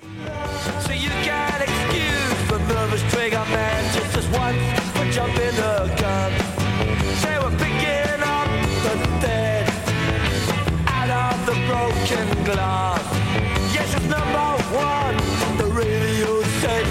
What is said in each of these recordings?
So you can excuse the nervous trigger man just as once for jumping the gun. Say we're picking up the dead out of the broken glass. Yes, it's number one. The radio said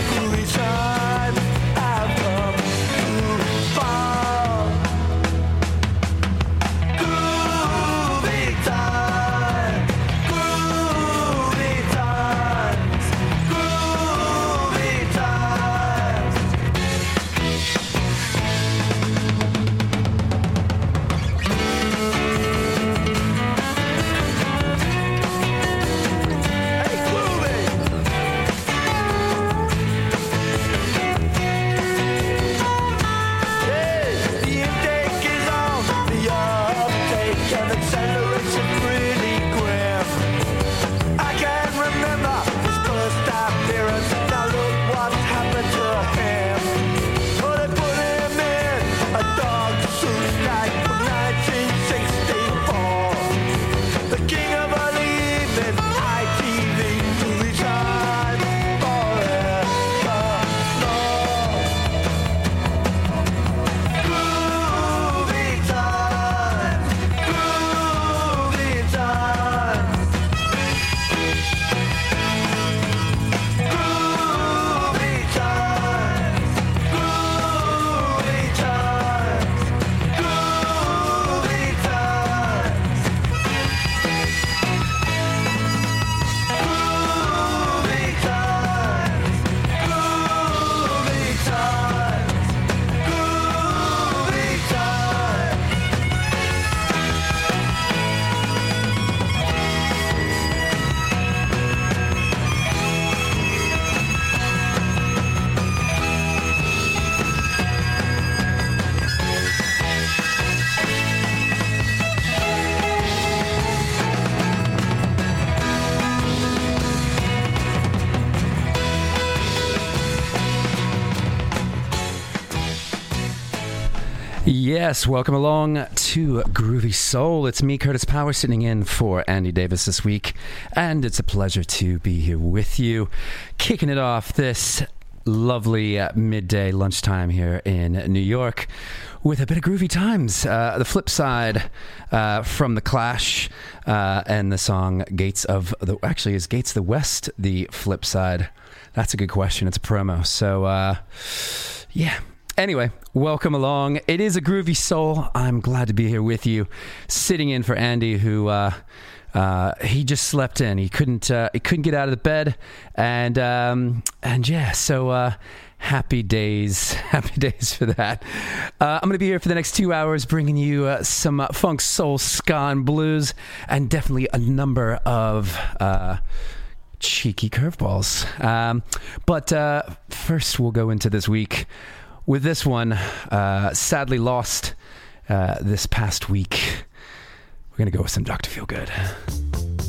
Yes, welcome along to Groovy Soul. It's me, Kurtis Power, sitting in for Andy Davies this week, and it's a pleasure to be here with you. Kicking it off this lovely uh, midday lunchtime here in New York with a bit of groovy times. Uh, the flip side uh, from the Clash uh, and the song Gates of the actually is Gates of the West the flip side. That's a good question. It's a promo. So uh, yeah. Anyway, welcome along. It is a groovy soul. I'm glad to be here with you, sitting in for Andy, who uh, uh, he just slept in. He couldn't uh, he couldn't get out of the bed, and um, and yeah, so uh, Happy days. Happy days for that. Uh, I'm going to be here for the next two hours bringing you uh, some funk, soul, ska, and blues, and definitely a number of cheeky curveballs. Um, but first, we'll go into this week with this one. Uh, sadly lost this past week. We're going to go with some Dr. Feelgood.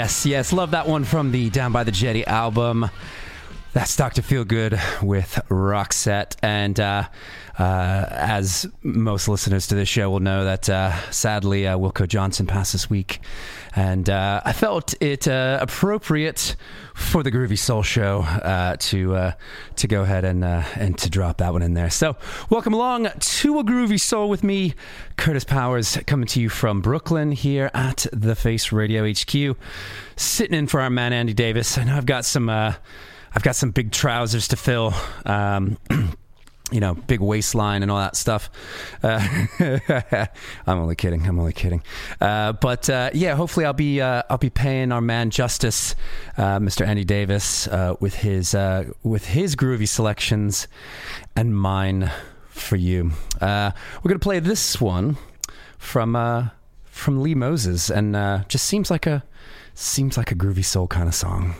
Yes, yes. Love that one from the Down by the Jetty album. That's Dr. Feelgood with Roxette. And uh, uh, as most listeners to this show will know, that uh, sadly uh, Wilko Johnson passed this week. And uh, I felt it uh, appropriate for the Groovy Soul Show to to go ahead and and to drop that one in there. So, welcome along to a Groovy Soul with me, Kurtis Powers, coming to you from Brooklyn here at the Face Radio HQ, sitting in for our man Andy Davies. I know I've got some I've got some big trousers to fill. Um, you know, big waistline and all that stuff. Uh, I'm only kidding. I'm only kidding. Uh, but uh, yeah, hopefully I'll be uh, I'll be paying our man justice, uh, Mr. Andy Davies, uh, with his with his groovy selections and mine for you. we're gonna play this one from from Lee Moses, and just seems like a seems like a groovy soul kind of song.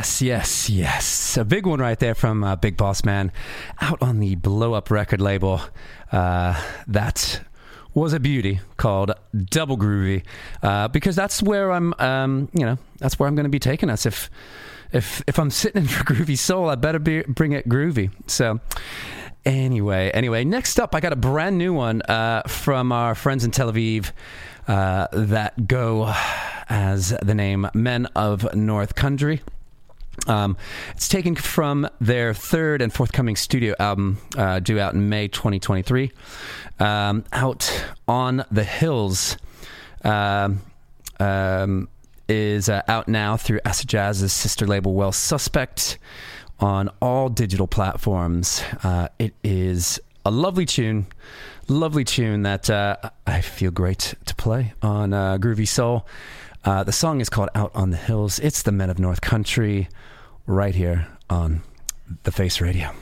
Yes, yes, yes. A big one right there from uh, Big Boss Man out on the Blow Up record label. Uh, that was a beauty called Double Groovy uh, because that's where I'm, um, you know, that's where I'm going to be taking us. If, if, if I'm sitting in for Groovy Soul, I better be, bring it groovy. So, anyway, anyway, next up, I got a brand new one uh, from our friends in Tel Aviv uh, that go as the name Men of North Country. Um, it's taken from their third and forthcoming studio album, uh, due out in May 2023. Um, out on the Hills um, um, is uh, out now through Acid Jazz's sister label, Well Suspect, on all digital platforms. Uh, it is a lovely tune, lovely tune that uh, I feel great to play on uh, Groovy Soul. Uh, the song is called Out on the Hills. It's the Men of North Country right here on The Face Radio.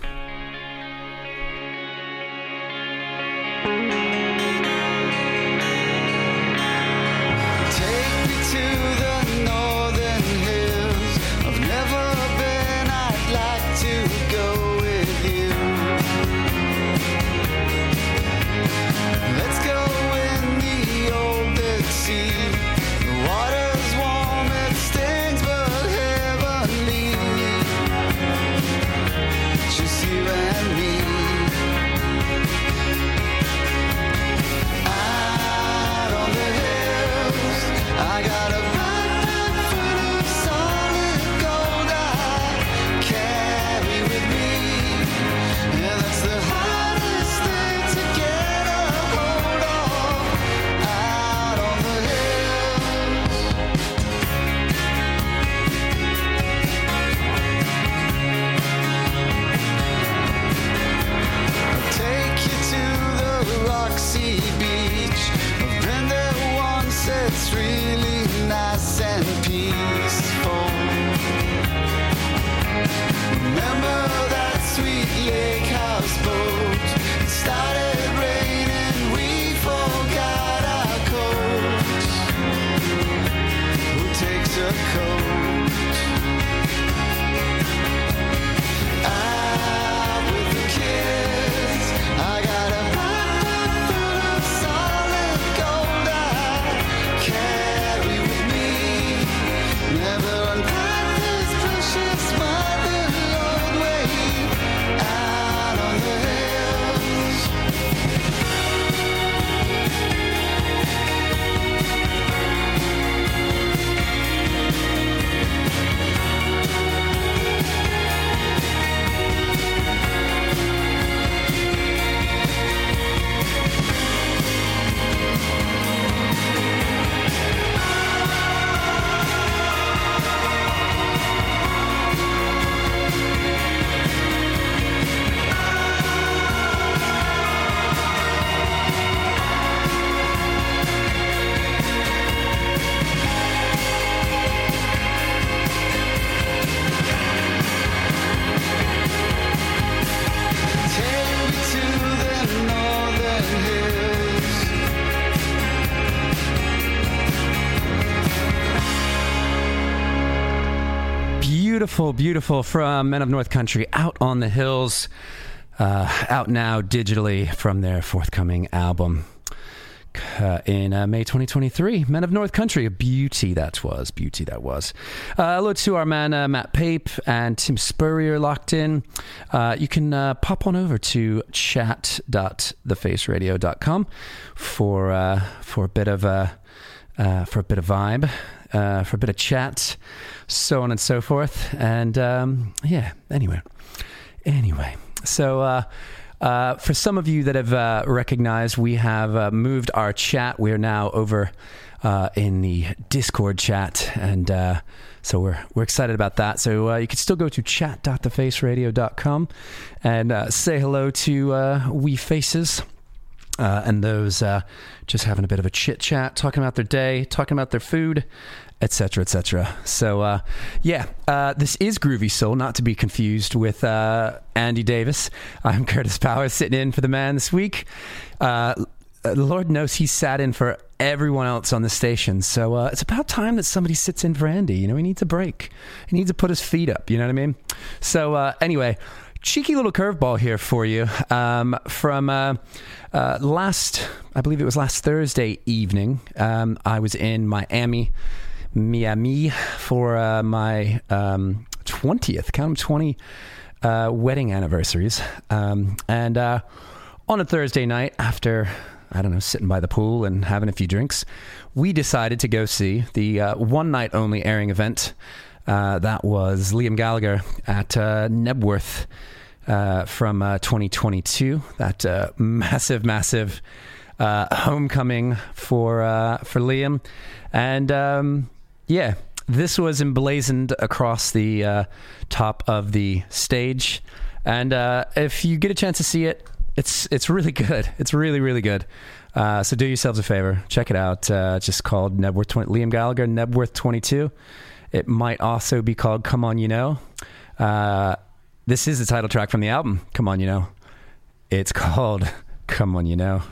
Beautiful, beautiful from Men of North Country out on the hills, uh, out now digitally from their forthcoming album uh, in uh, May 2023. Men of North Country, a beauty that was, beauty that was. Uh, hello to our man uh, Matt Pape and Tim Spurrier locked in. Uh, you can uh, pop on over to chat.thefaceradio.com for for a bit of a for a bit of vibe, uh, for a bit of chat, so on and so forth. And um, yeah, anyway, anyway, so. Uh, uh, for some of you that have uh, recognized, we have uh, moved our chat. We are now over uh, in the Discord chat, and uh, so we're we're excited about that. So uh, you can still go to chat.thefaceradio.com and say hello to we faces uh, and those uh, just having a bit of a chit chat, talking about their day, talking about their food, etc., etc. So, uh, yeah, uh, this is Groovy Soul, not to be confused with uh, Andy Davies. I'm Kurtis Powers, sitting in for the man this week. Uh, Lord knows he sat in for everyone else on the station. So uh, it's about time that somebody sits in for Andy. You know, he needs a break. He needs to put his feet up. You know what I mean? So uh, anyway, cheeky little curveball here for you um, from uh, uh, last, I believe it was last Thursday evening. Um, I was in Miami, Miami for uh, my um, 20th, count them 20 uh, wedding anniversaries. Um, and uh, on a Thursday night, after I don't know, sitting by the pool and having a few drinks, we decided to go see the uh, one night only airing event. Uh, that was Liam Gallagher at uh, Knebworth uh, from uh, 2022. That uh, massive, massive homecoming for for Liam, and um, yeah, this was emblazoned across the top of the stage. And if you get a chance to see it, it's it's really good. It's really really good. So do yourselves a favor, check it out. Just called Knebworth 20, Liam Gallagher Knebworth 22. It might also be called Come On You Know. Uh, this is the title track from the album. Come On You Know. It's called Come On You Know.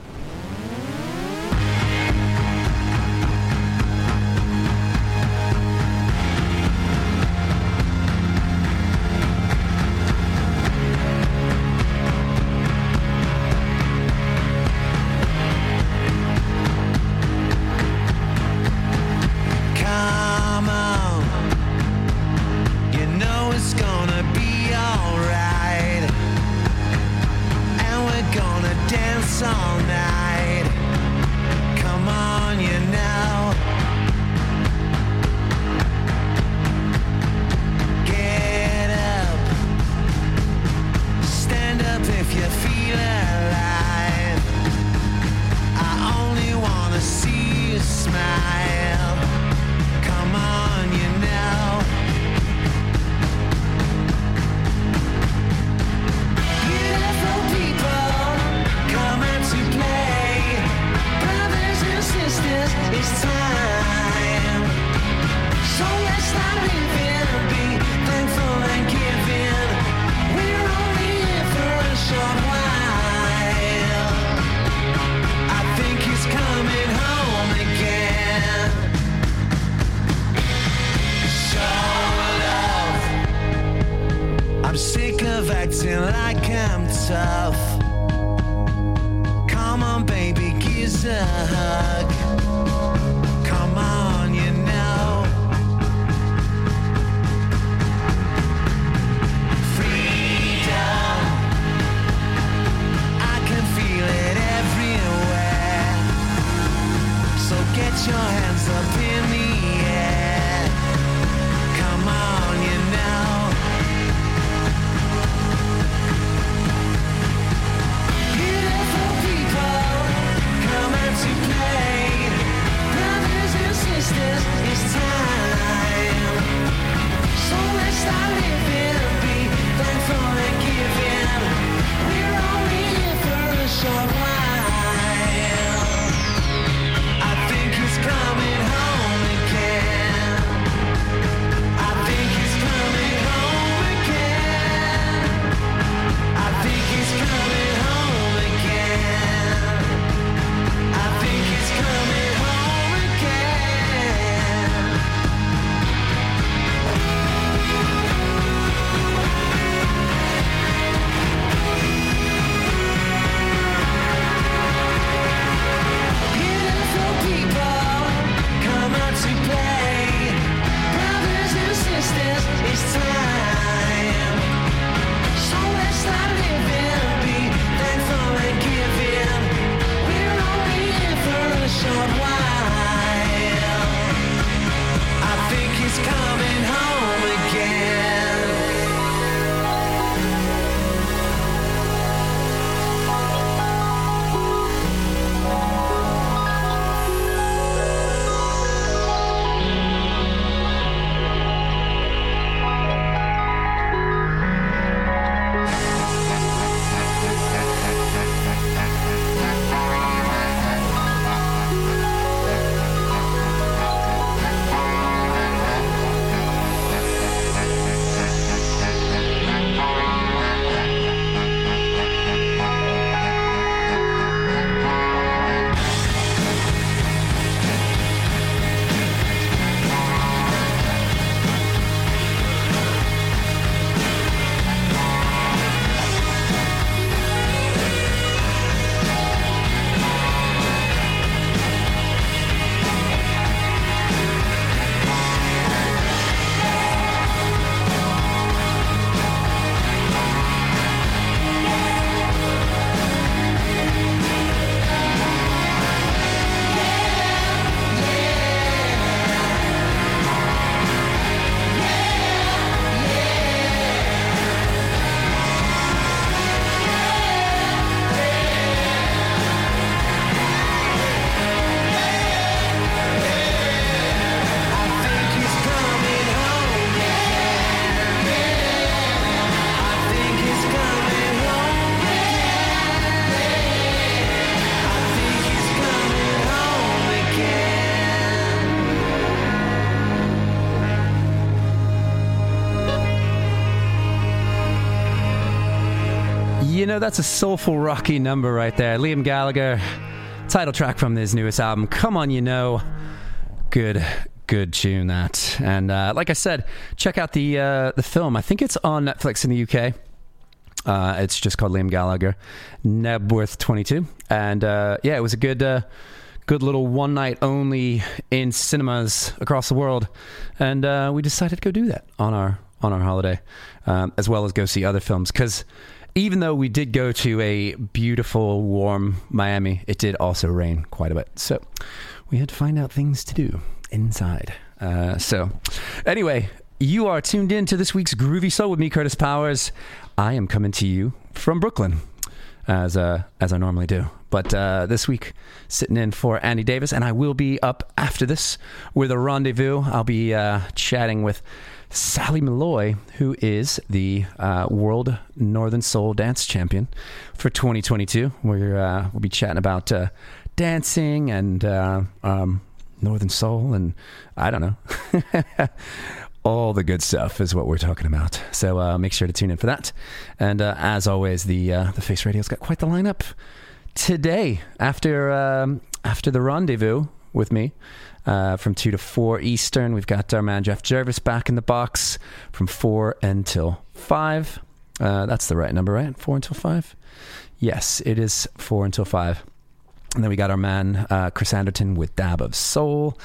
I'm you know, that's a soulful, rocky number right there. Liam Gallagher, title track from his newest album, Come On You Know. Good, good tune that. And uh, like I said, check out the uh, the film. I think it's on Netflix in the UK. Uh, it's just called Liam Gallagher, Knebworth 22. And uh, yeah, it was a good, uh, good little one night only in cinemas across the world. And uh, we decided to go do that on our on our holiday, um, as well as go see other films. Because even though we did go to a beautiful, warm Miami, it did also rain quite a bit. So we had to find out things to do inside. Uh, so, anyway, you are tuned in to this week's Groovy Soul with me, Kurtis Powers. I am coming to you from Brooklyn, as uh, as I normally do. But uh, this week, sitting in for Andy Davies, and I will be up after this with a rendezvous. I'll be uh, chatting with Sally Malloy, who is the uh, World Northern Soul Dance Champion for 2022. We're, uh, we'll be chatting about uh, dancing and uh, um, Northern Soul, and I don't know. All the good stuff is what we're talking about. So uh, make sure to tune in for that. And uh, as always, the the Face Radio's got quite the lineup today. After um, after the rendezvous with me, uh, from 2 to 4 Eastern. We've got our man Jeff Jervis back in the box from 4 until 5. Uh, that's the right number, right? 4 until 5? Yes, it is 4 until 5. And then we got our man uh, Chris Anderton with Dab of Soul.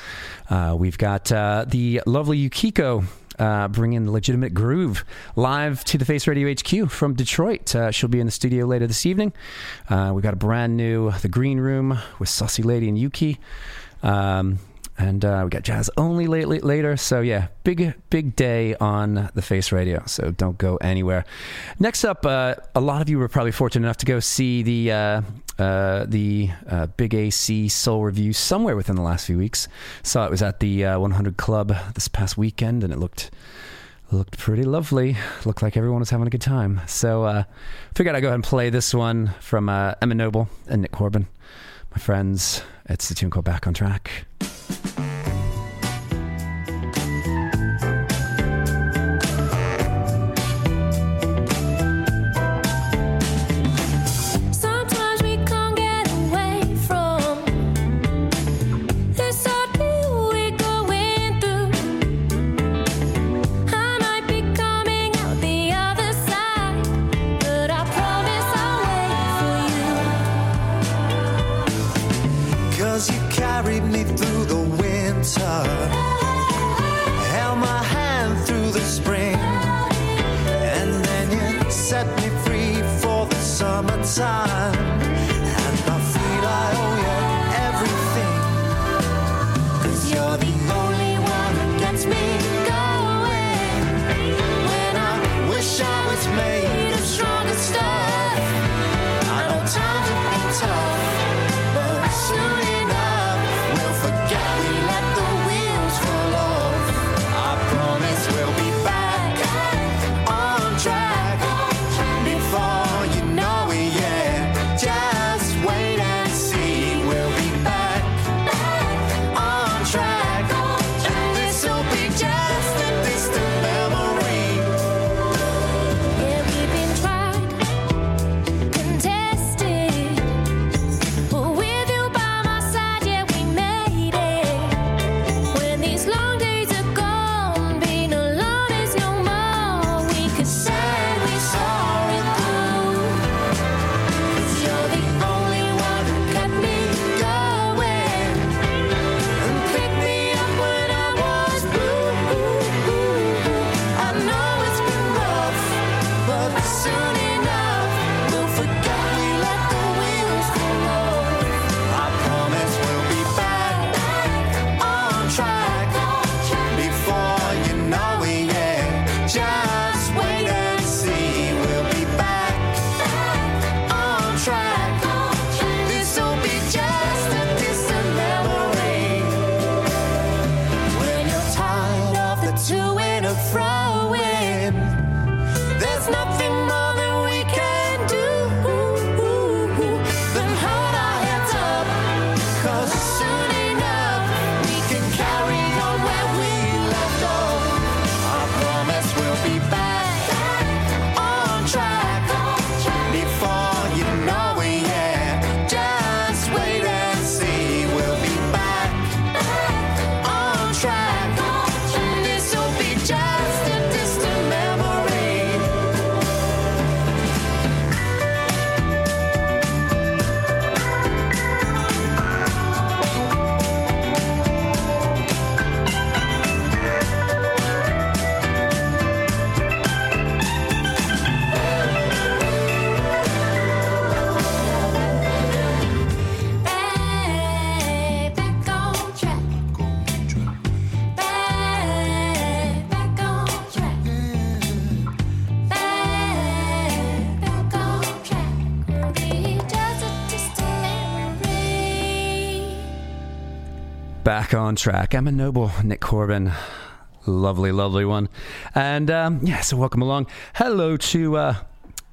Uh, we've got uh, the lovely Yukiko uh, bringing legitimate groove live to the Face Radio HQ from Detroit. Uh, she'll be in the studio later this evening. Uh, we've got a brand new The Green Room with Saucy Lady and Yuki. Um, and uh, we got jazz only late, late, later. So yeah, big big day on the Face Radio. So don't go anywhere. Next up, uh, a lot of you were probably fortunate enough to go see the uh, uh the uh, Big AC Soul Review somewhere within the last few weeks. Saw it was at the uh, 100 Club this past weekend, and it looked looked pretty lovely. Looked like everyone was having a good time. So figured I'd go ahead and play this one from Emma Noble and Nick Corbin, my friends. It's the tune called Back on Track. outside. Track. Emma Noble, Nick Corbin. Lovely, lovely one. And um, yeah, so welcome along. Hello to uh,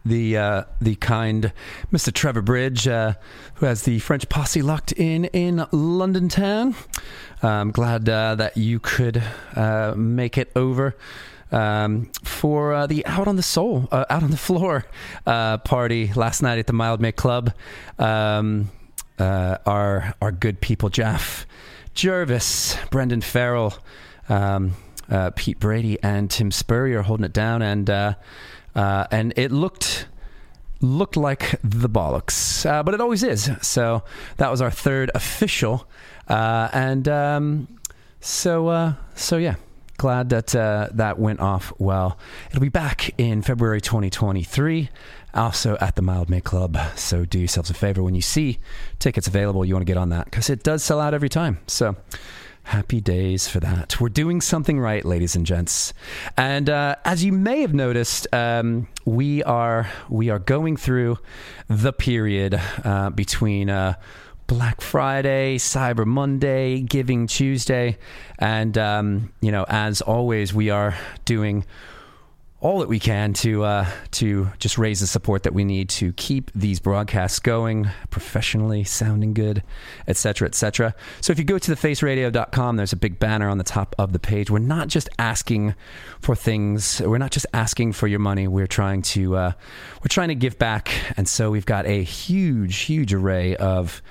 the uh, the kind Mr. Trevor Bridge, uh, who has the French posse locked in in London town. I'm glad uh, that you could uh, make it over um, for uh, the Out on the Soul, uh, Out on the Floor uh, party last night at the Mildmay Club. Um, uh, our our good people, Jeff Jervis, Brendan Farrell, um, uh, Pete Brady, and Tim Spurrier are holding it down, and uh, uh, and it looked looked like the bollocks, uh, but it always is. So that was our third official, uh, and um, so uh, so yeah. Glad that that went off well. It'll be back in February 2023, also at the Mildmay Club. So do yourselves a favor when you see tickets available, you want to get on that because it does sell out every time. So Happy days for that. We're doing something right, ladies and gents. And uh, as you may have noticed, um, we are we are going through the period uh, between. Uh, Black Friday, Cyber Monday, Giving Tuesday, and um, you know, as always, we are doing all that we can to uh, to just raise the support that we need to keep these broadcasts going professionally, sounding good, etc., etc. So if you go to thefaceradio.com, there's a big banner on the top of the page. We're not just asking for things. We're not just asking for your money. We're trying to uh, we're trying to give back, and so we've got a huge, huge array of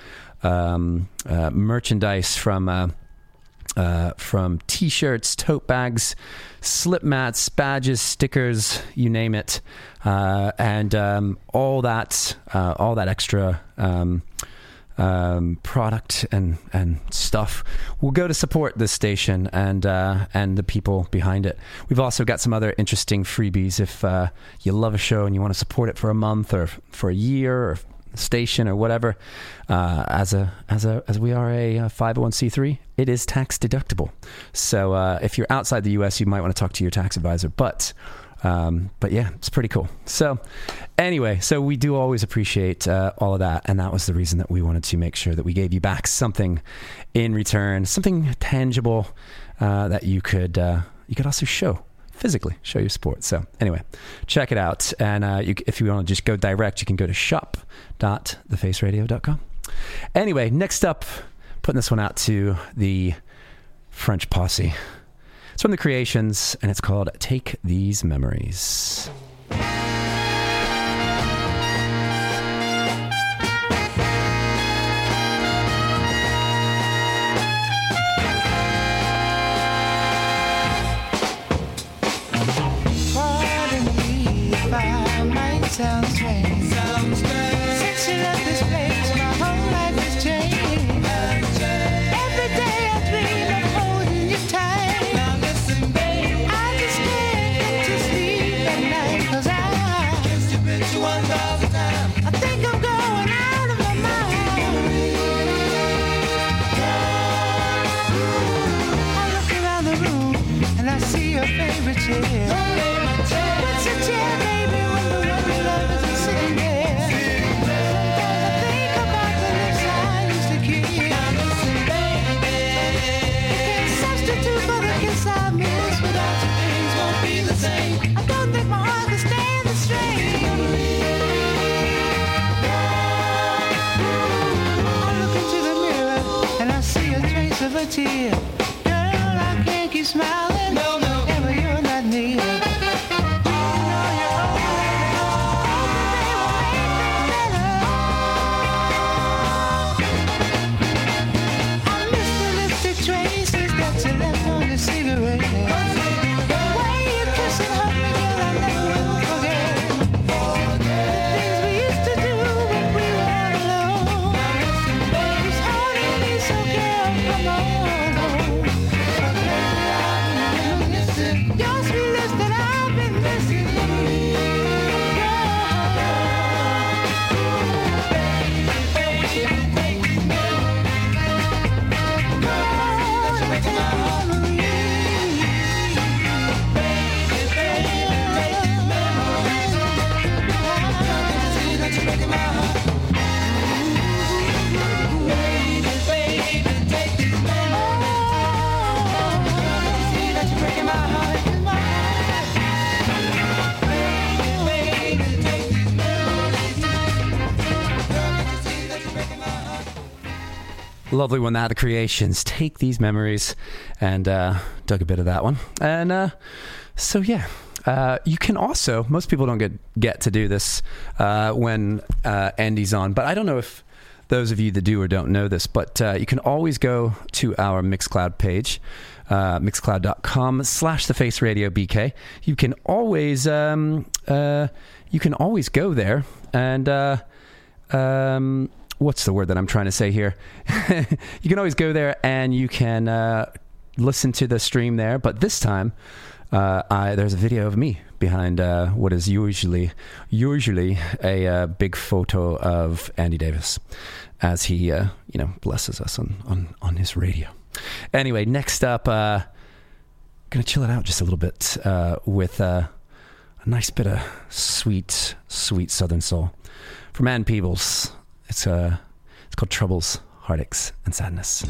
um, uh, merchandise from. Uh, from t-shirts, tote bags, slip mats, badges, stickers, you name it, uh, and um, all that, uh, all that extra um, um, product and and stuff will go to support this station and uh, and the people behind it. We've also got some other interesting freebies if uh, you love a show and you want to support it for a month or for a year or station or whatever. Uh, as a as a as we are a 501c3, it is tax deductible. So uh, if you're outside the U.S., you might want to talk to your tax advisor. But um, but yeah, it's pretty cool. So anyway, so we do always appreciate uh, all of that, and that was the reason that we wanted to make sure that we gave you back something in return, something tangible uh, that you could uh, you could also show physically show your support. So anyway, check it out. And uh, you, if you want to just go direct, you can go to shop.thefaceradio.com. Anyway, next up, putting this one out to the French posse. It's from the Creations, and it's called Take These Memories. Might sound strange. Tear. Girl, I can't keep smiling. Lovely one that the creations take these memories and uh, dug a bit of that one. And uh, so yeah. Uh, you can also most people don't get get to do this uh, when uh, Andy's on, but I don't know if those of you that do or don't know this, but uh, you can always go to our Mixcloud page, uh, mixcloud.com slash the face radio BK. You can always um, you can always go there and um, what's the word that I'm trying to say here? you can always go there and you can uh, listen to the stream there, but this time uh, I, there's a video of me behind uh, what is usually usually a uh, big photo of Andy Davies as he uh, you know blesses us on, on on his radio. Anyway, next up, uh, gonna chill it out just a little bit uh, with a nice bit of sweet sweet Southern soul from Ann Peebles. It's uh, it's called Troubles, Heartaches, and Sadness.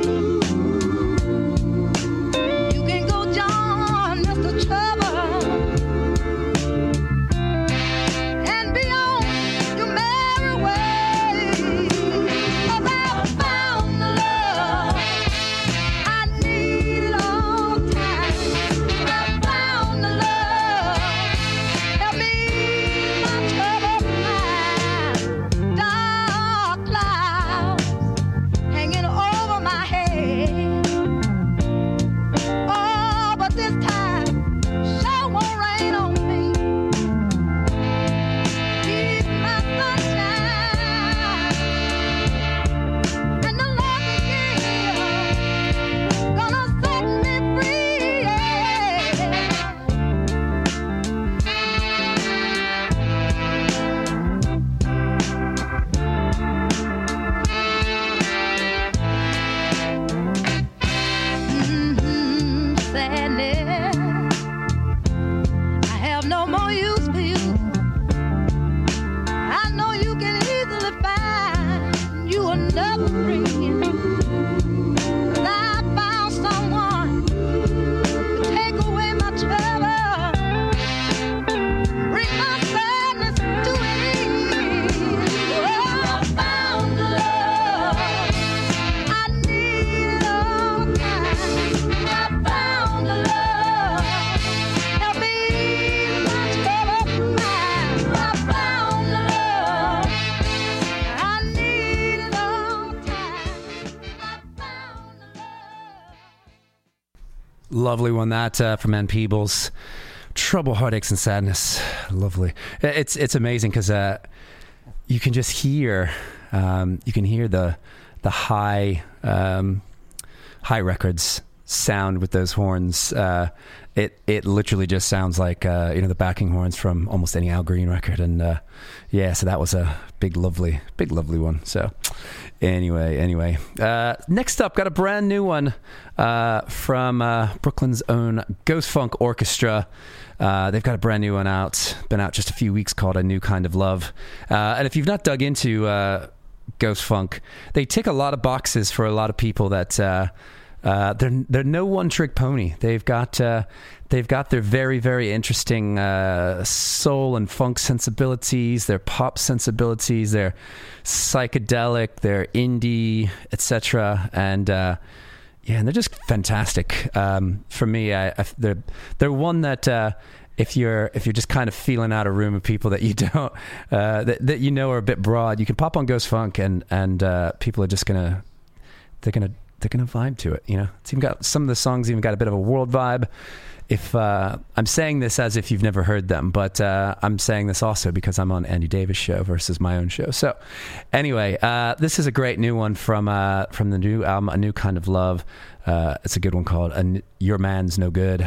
To Lovely one that uh, from Ann Peebles. Trouble, heartaches, and sadness. Lovely. It's it's amazing because uh, you can just hear um, you can hear the the high um, Hi Records sound with those horns. Uh, it it literally just sounds like uh, you know the backing horns from almost any Al Green record, and uh, yeah, so that was a big lovely big lovely one. So anyway, anyway, uh, next up, got a brand new one uh, from uh, Brooklyn's own Ghost Funk Orchestra. Uh, they've got a brand new one out, been out just a few weeks, called "A New Kind of Love." And if you've not dug into Ghost Funk, they tick a lot of boxes for a lot of people that. Uh, they're they're no one trick pony. They've got uh, they've got their very very interesting uh, soul and funk sensibilities, their pop sensibilities, their psychedelic, their indie, etc. And uh, yeah, and they're just fantastic. Um, for me, I, I, they're they're one that. Uh, if you're if you're just kind of feeling out a room of people that you don't uh, that that you know are a bit broad, you can pop on Ghost Funk and and uh, people are just gonna they're gonna they're gonna vibe to it. You know, it's even got some of the songs even got a bit of a world vibe if uh, I'm saying this as if you've never heard them, but uh, I'm saying this also because I'm on Andy Davies show versus my own show. So, anyway, uh, this is a great new one from uh, from the new album, A New Kind of Love. Uh, it's a good one called "Your Man's No Good."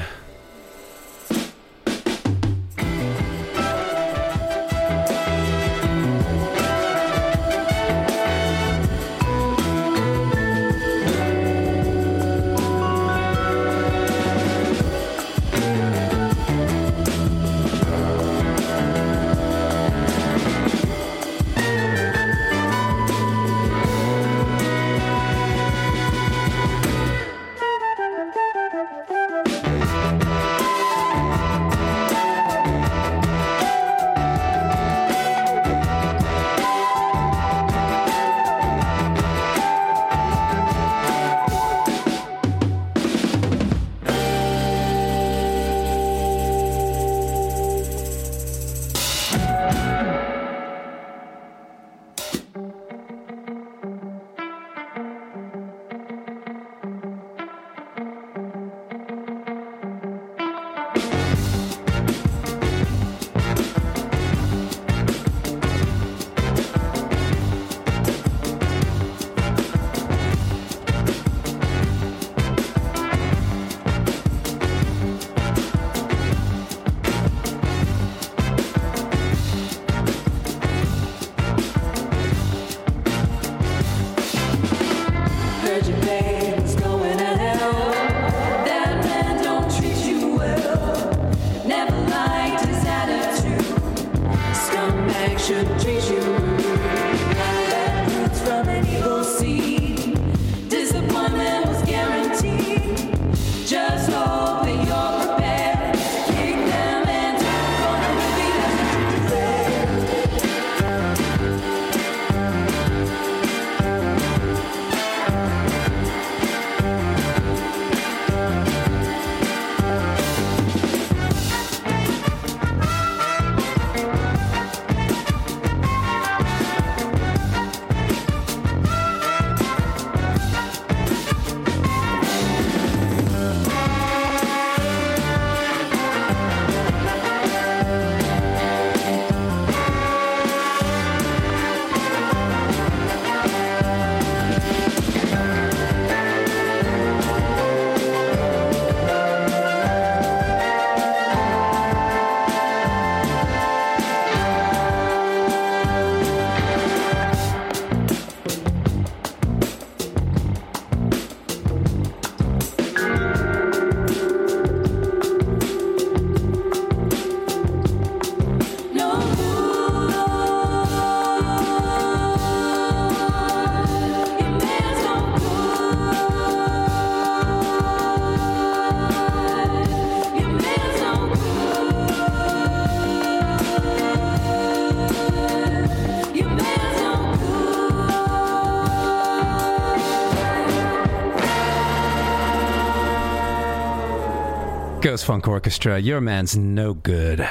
Funk Orchestra, Your Man's No Good.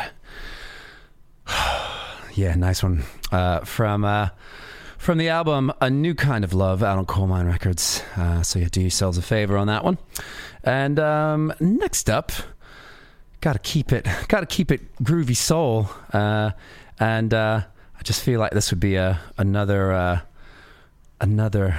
yeah, nice one. Uh, from uh, from the album A New Kind of Love out on Colemine Records. Uh, so yeah, do yourselves a favor on that one. And um, next up, gotta keep it, gotta keep it groovy soul. Uh, and uh, I just feel like this would be a another uh, another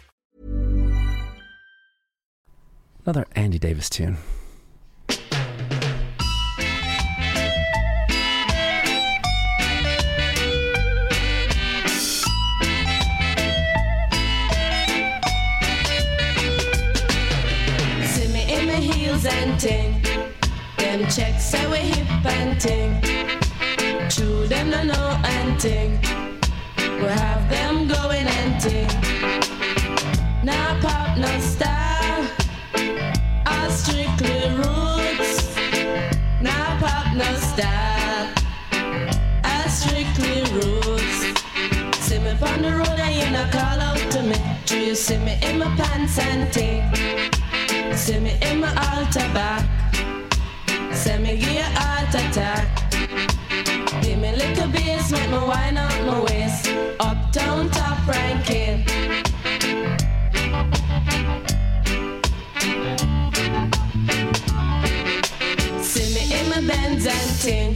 Another Andy Davies tune. And ting. Them checks say we hip and ting. True, them no know and ting. We have them going and ting. Now pop, no style. Strictly roots. Now pop, no strictly. See me on the road and you not call out to me. Do you see me in my pants and? See me in my me give you heart attack. Give me little bass, make up my waist. Uptown top ranking. Benz and ting.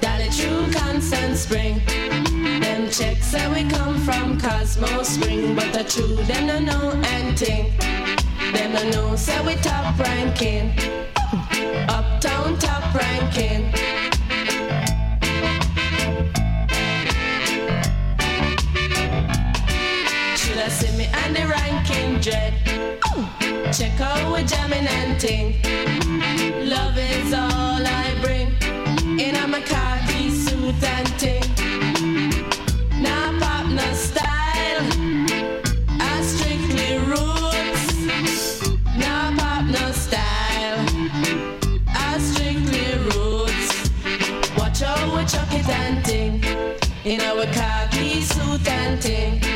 Dolly true constant spring. Them checks say we come from Cosmo Spring, but the true them no know anything. Them no know say we top ranking. Uptown top ranking. See me on the ranking dread? Check out we jamming and ting. Love is all I bring. In a my khaki suit and ting. Now pop no style. I strictly roots. Now pop no style. I strictly roots. Watch out we chuck it and ting. In our khaki suit and ting.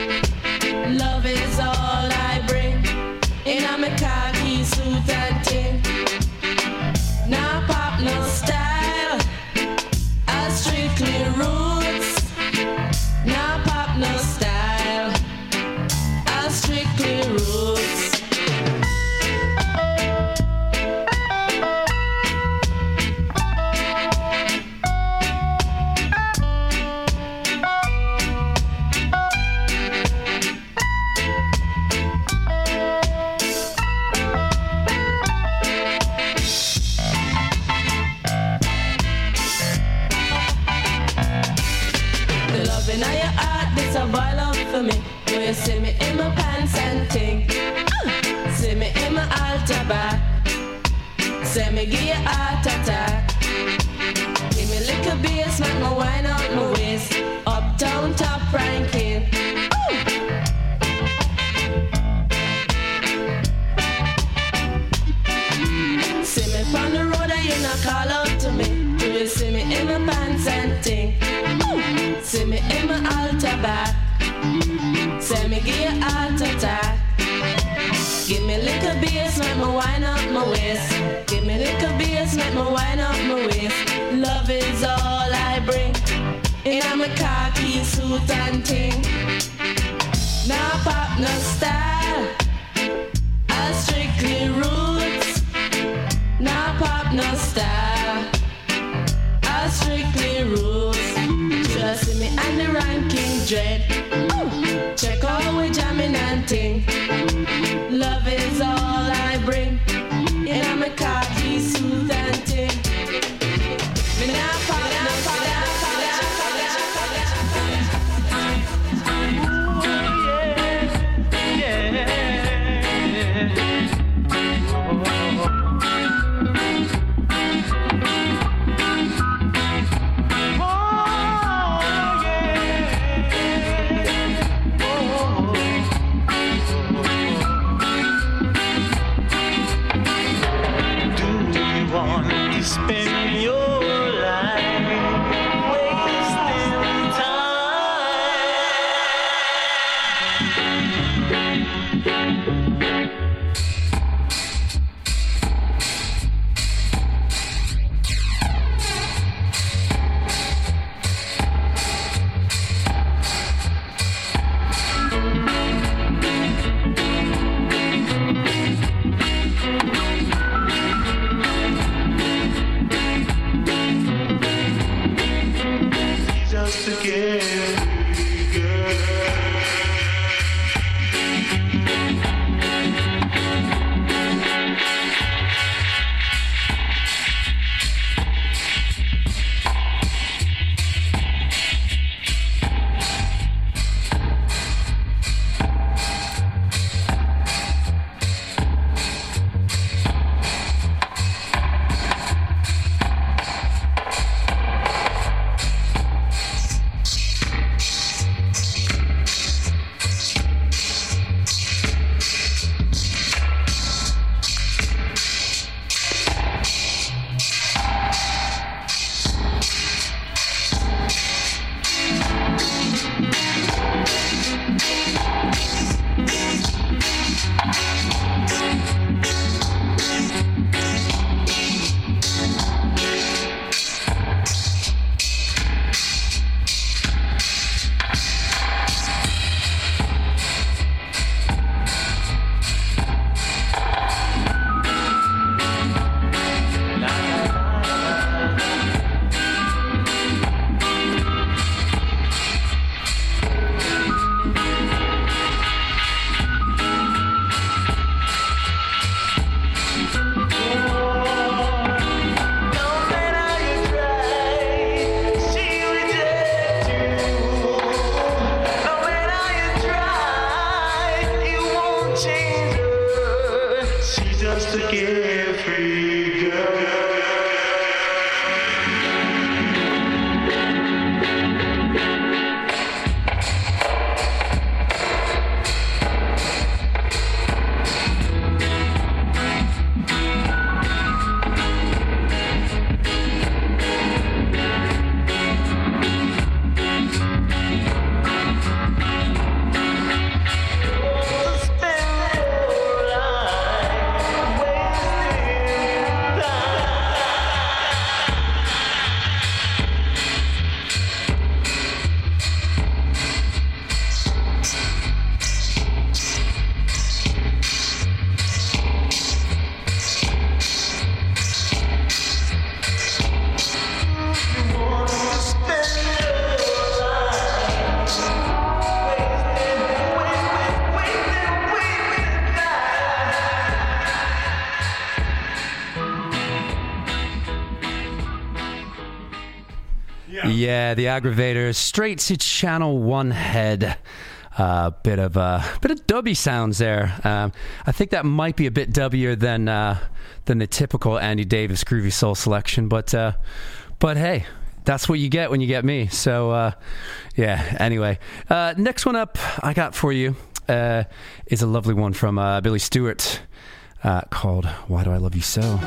The aggravator straight to channel one head. A uh, bit of a uh, bit of dubby sounds there. Um, I think that might be a bit dubbier than uh, than the typical Andy Davies groovy soul selection, but uh, but hey, that's what you get when you get me. So uh, yeah. Anyway, uh, next one up I got for you is a lovely one from Billy Stewart called "Why Do I Love You So."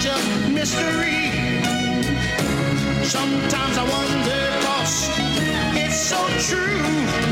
such a mystery. Sometimes I wonder, cause it's so true.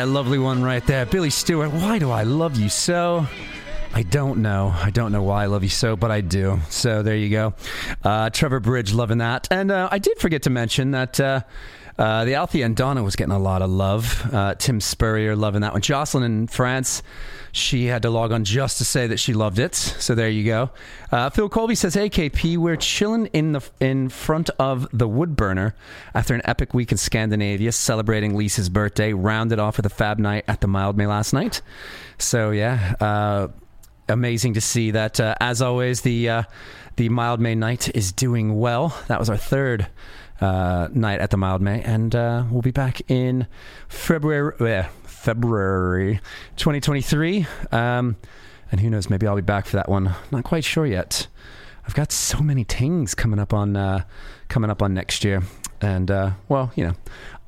Yeah, lovely one right there. Billy Stewart, why do I love you so? I don't know. I don't know why I love you so, but I do. So there you go. Uh, Trevor Bridge, loving that. And uh, I did forget to mention that. Uh, uh, the Althea and Donna was getting a lot of love. Uh, Tim Spurrier loving that one. Jocelyn in France, she had to log on just to say that she loved it. So there you go. Uh, Phil Colby says, "Hey KP, we're chilling in the in front of the wood burner after an epic week in Scandinavia, celebrating Lisa's birthday. Rounded off with a fab night at the Mildmay last night. So yeah." Uh, amazing to see that. Uh, as always, the uh, the Mildmay night is doing well. That was our third uh, night at the Mildmay, and uh, we'll be back in February. February 2023. Um, and who knows? Maybe I'll be back for that one. Not quite sure yet. I've got so many things coming up on uh, coming up on next year, and uh, well, you know,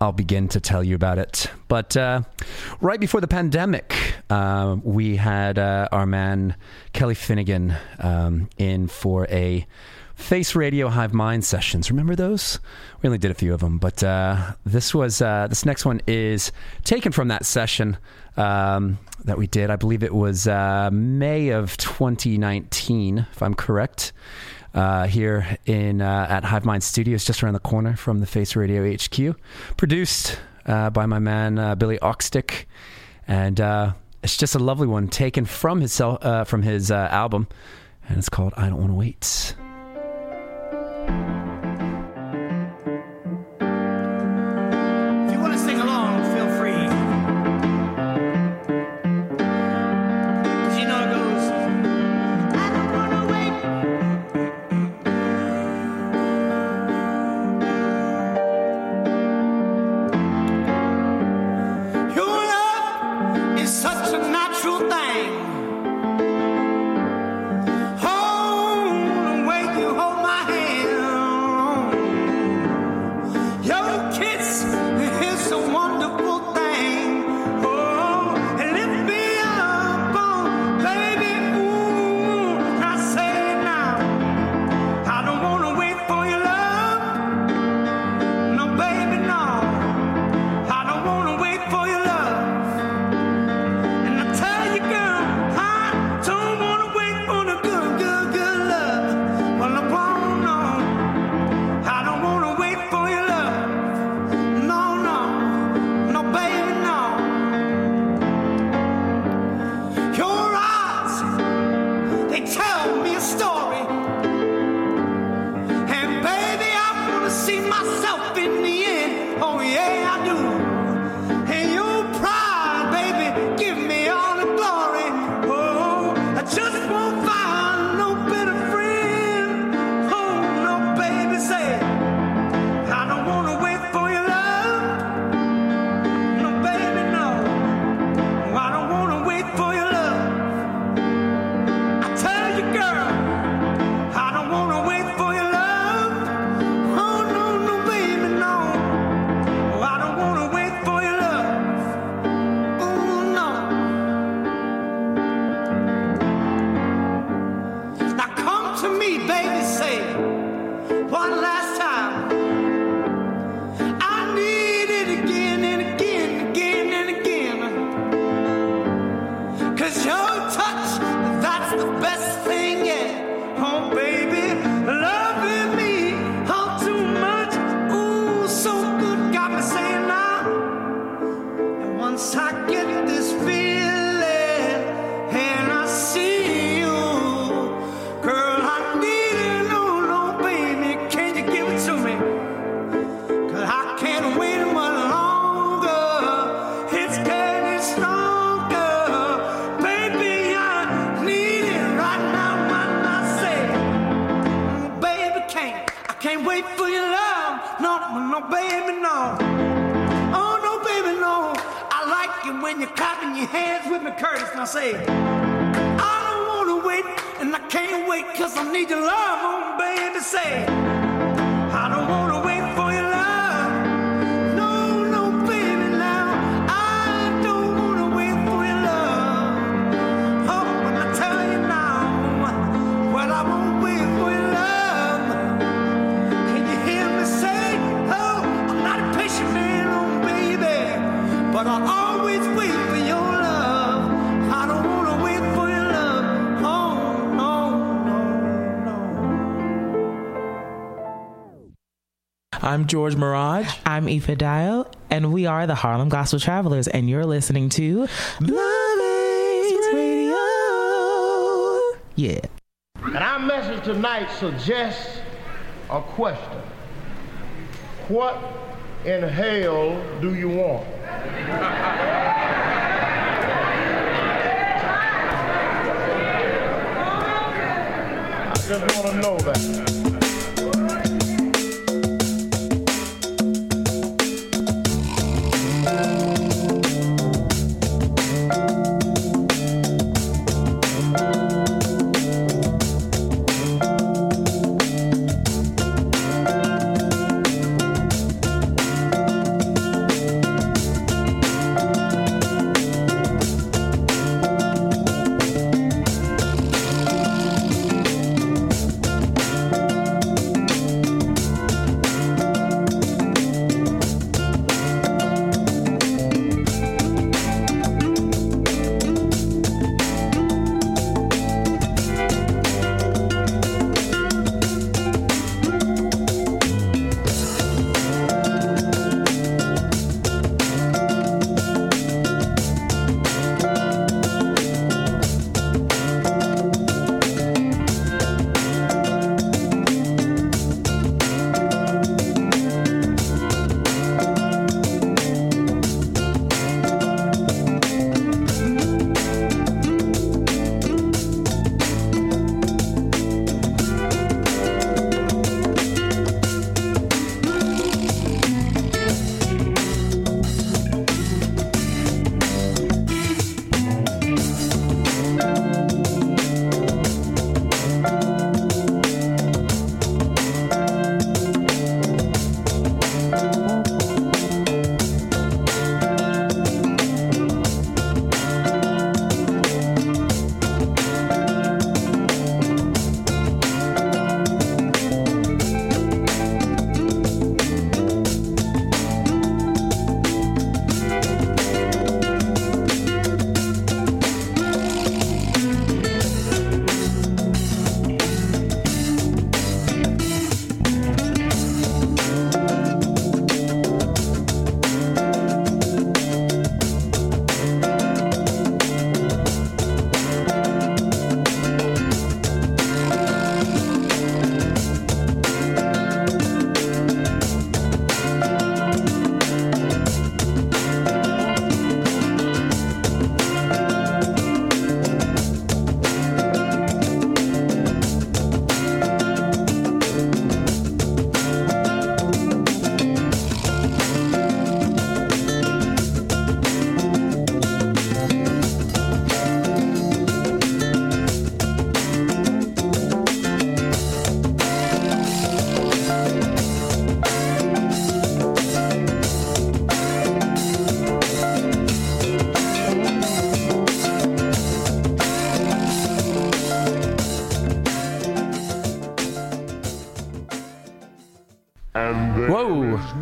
I'll begin to tell you about it. But uh, right before the pandemic, we had our man Kelly Finnegan um, in for a Face Radio Hive Mind sessions. Remember those? We only did a few of them, but uh, this was uh, this next one is taken from that session um, that we did. I believe it was uh, May of 2019, if I'm correct. Uh, here in uh, at Hive Mind Studios, just around the corner from the Face Radio HQ, produced uh, by my man Billy Oxtick, and it's just a lovely one taken from his from his album, and it's called "I Don't Want to Wait." If George Mirage. I'm Aoife Dial, and we are the Harlem Gospel Travelers, and you're listening to Love Is Radio. Yeah. And our message tonight suggests a question. What in hell do you want? I just want to know that.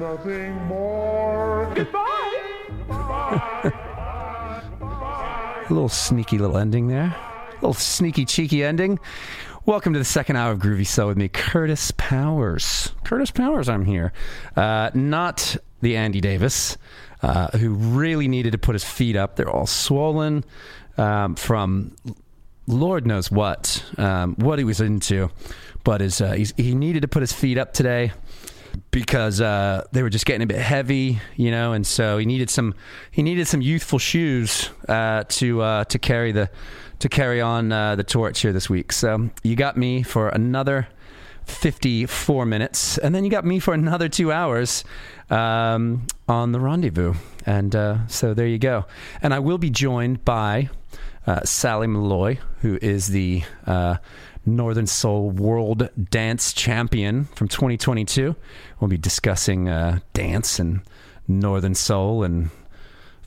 Nothing more. Goodbye. A little sneaky little ending there. A little sneaky, cheeky ending. Welcome to the second hour of Groovy Soul with me, Kurtis Powers. Kurtis Powers, I'm here. Uh, not the Andy Davies, uh, who really needed to put his feet up. They're all swollen um, from Lord knows what, um, what he was into. But his, uh, he's, he needed to put his feet up today because uh, they were just getting a bit heavy, you know, and so he needed some he needed some youthful shoes uh, to uh, to carry the to carry on uh, the torch here this week. So you got me for another. 54 minutes, and then you got me for another two hours um, on the rendezvous. And uh, so there you go. And I will be joined by uh, Sally Malloy, who is the Northern Soul World Dance Champion from 2022. We'll be discussing uh, dance and Northern Soul and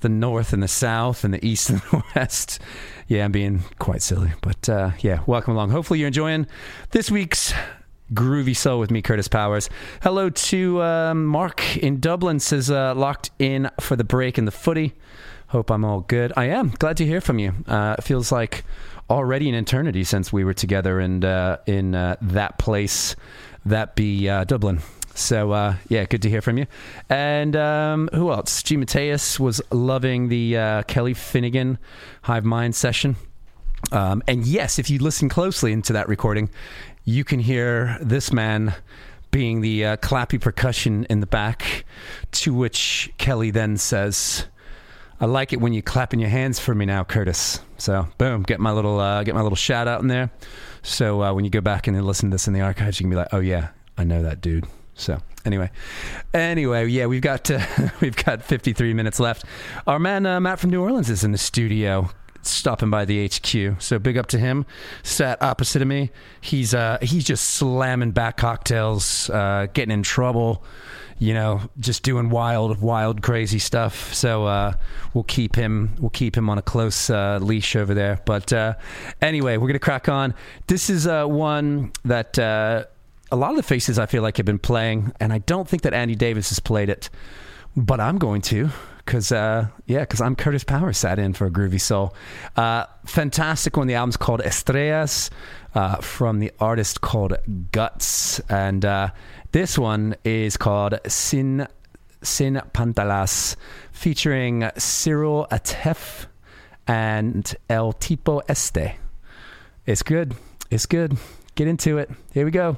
the North and the South and the East and the West. Yeah, I'm being quite silly, but uh, yeah, welcome along. Hopefully, you're enjoying this week's Groovy Soul with me, Kurtis Powers. Hello to um, Mark in Dublin, says uh, locked in for the break in the footy. Hope I'm all good. I am. Glad to hear from you. Uh, it feels like already an eternity since we were together and uh, in uh, that place, that be uh, Dublin. So uh, yeah, good to hear from you. And um, who else? G. Mateus was loving the uh, Kelly Finnigan Hive Mind session. Um, and yes, if you listen closely into that recording, you can hear this man being the clappy percussion in the back. To which Kelly then says, "I like it when you're clapping your hands for me now, Kurtis." So boom, get my little uh, get my little shout out in there. So uh, when you go back and listen to this in the archives, you can be like, "Oh yeah, I know that dude." So anyway, anyway, yeah, we've got uh, we've got 53 minutes left. Our man uh, Matt from New Orleans is in the studio, stopping by the HQ. So big up to him. Sat opposite of me. He's uh he's just slamming back cocktails, uh, getting in trouble. You know, just doing wild, wild, crazy stuff. So uh, we'll keep him, we'll keep him on a close uh, leash over there. But uh, anyway, we're gonna crack on. This is uh, one that uh, a lot of the faces I feel like have been playing, and I don't think that Andy Davies has played it, but I'm going to because uh, yeah, because I'm Kurtis Powers sat in for a groovy soul. Uh, fantastic one. The album's called Estrellas uh, from the artist called Guts, and uh, this one is called Sin Sin Pantalas, featuring Cyril Atef and El Tipo Este. It's good. It's good. Get into it. Here we go.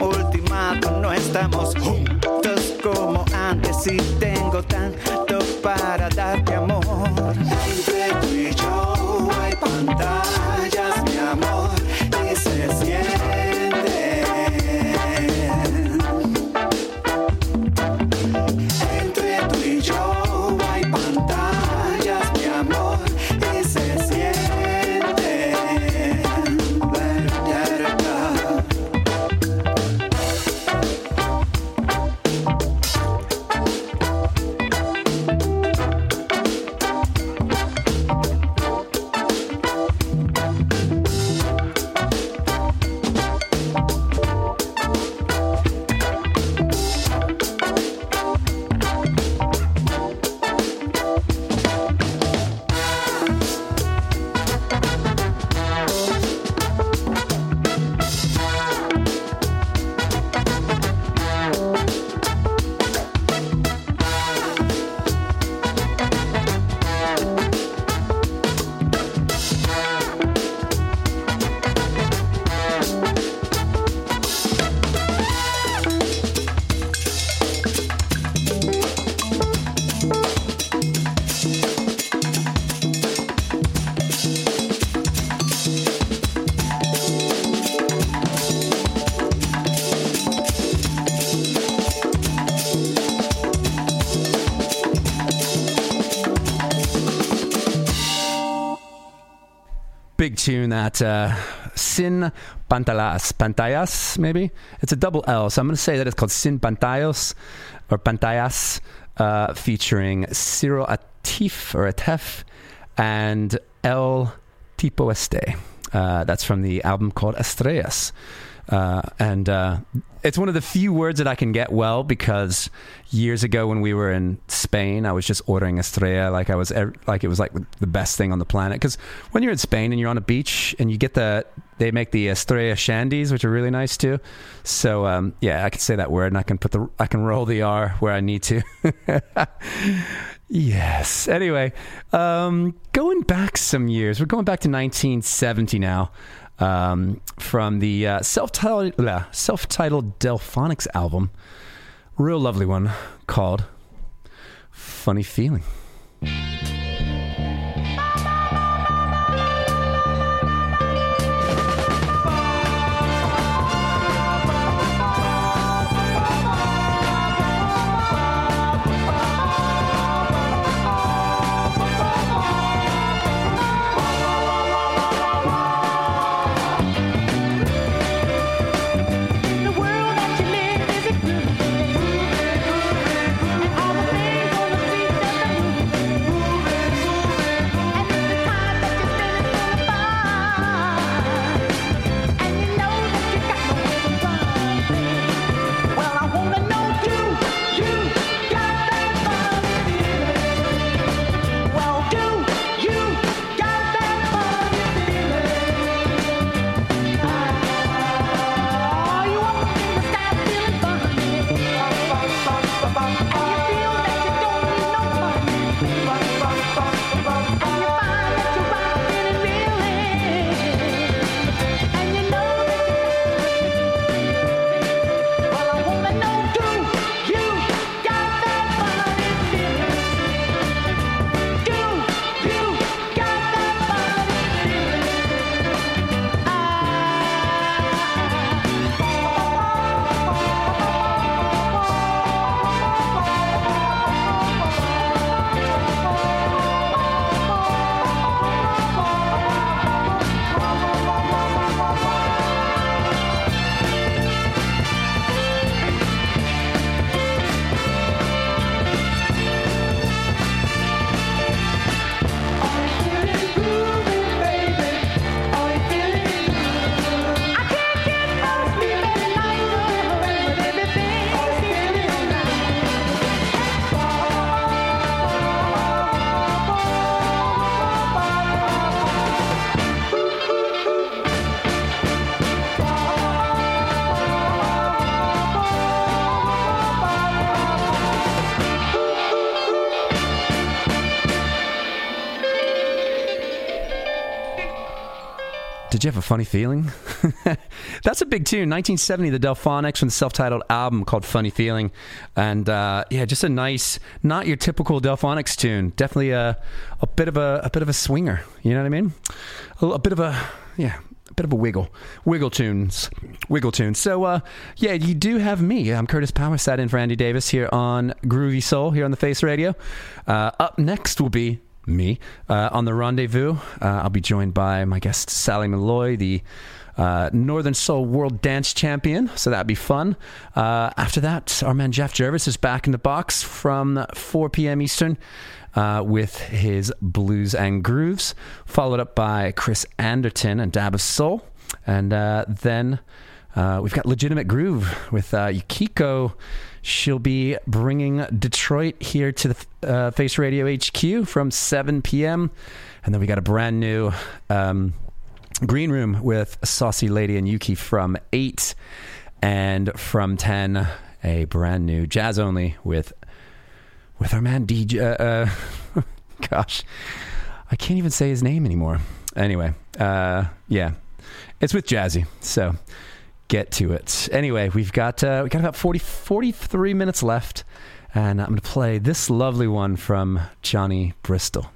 Un ultimátum. No estamos juntos como antes. Y tengo tanto para darte amor. That uh, Sin Pantalas, Pantallas, maybe? It's a double L, so I'm going to say that it's called Sin Pantallos or Pantallas, uh, featuring Ciro Atif or Atef and El Tipo Este. Uh, that's from the album called Estrellas. Uh, and uh, it's one of the few words that I can get well because years ago when we were in Spain, I was just ordering estrella like I was like it was like the best thing on the planet. Because when you're in Spain and you're on a beach and you get the they make the estrella shandies, which are really nice too. So um, yeah, I can say that word and I can put the I can roll the R where I need to. Yes. Anyway, um, going back some years, we're going back to 1970 now. Um, from the uh, self-titled, uh, self-titled Delfonics album, real lovely one called "Funny Feeling." You have a funny feeling? That's a big tune. 1970, the Delfonics from the self-titled album called "Funny Feeling," and uh, yeah, just a nice, not your typical Delfonics tune. Definitely a a bit of a a bit of a swinger. You know what I mean? A, a bit of a yeah. A bit of a wiggle, wiggle tunes, wiggle tunes. So, uh, yeah, you do have me. I'm Kurtis Power, sat in for Andy Davies here on Groovy Soul here on the Face Radio. Uh, up next will be me uh, on the rendezvous. Uh, I'll be joined by my guest Sally Malloy, the uh, Northern Soul World Dance Champion. So that'd be fun. Uh, after that, our man Jeff Jervis is back in the box from 4 p.m. Eastern. Uh, with his blues and grooves, followed up by Chris Anderton and Dab of Soul, and uh, then we've got legitimate groove with Yukiko. She'll be bringing Detroit here to the uh, Face Radio HQ from 7 p.m. And then we got a brand new um, green room with Saucy Lady and Yuki from 8. And from 10, a brand new jazz only with with our man DJ. Uh, uh, gosh, I can't even say his name anymore. Anyway, uh, yeah, it's with Jazzy. So get to it. Anyway, we've got uh, we got about 40, 43 minutes left, and I'm going to play this lovely one from Johnny Bristol.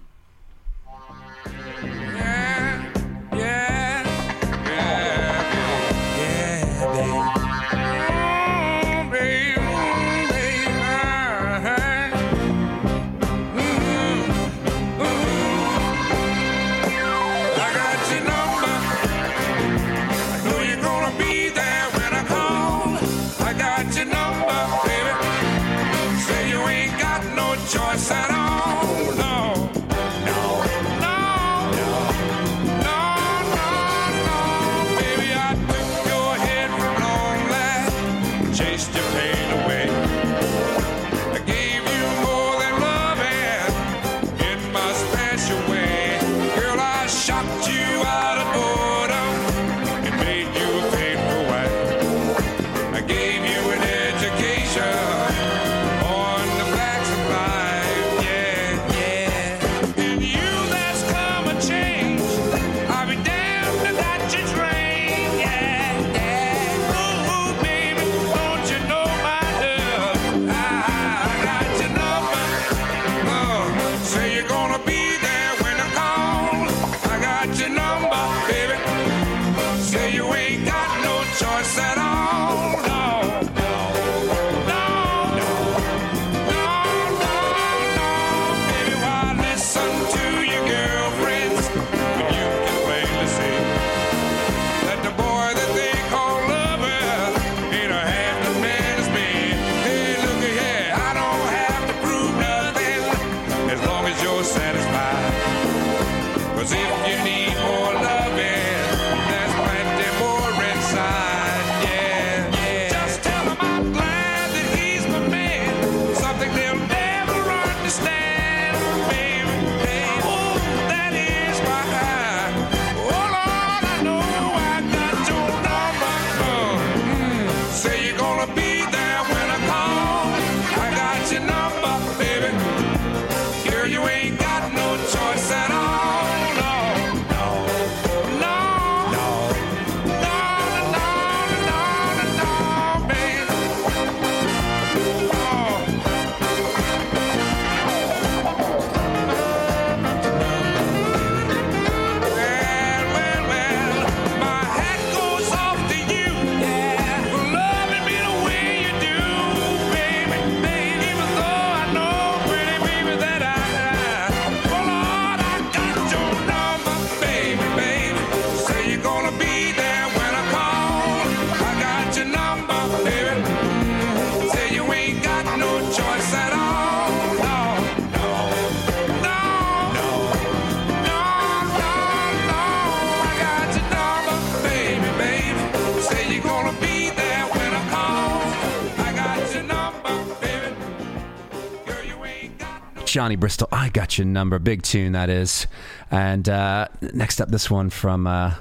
Johnny Bristol, I got your number. Big tune that is. And uh, next up, this one from uh,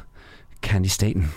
Candi Staton.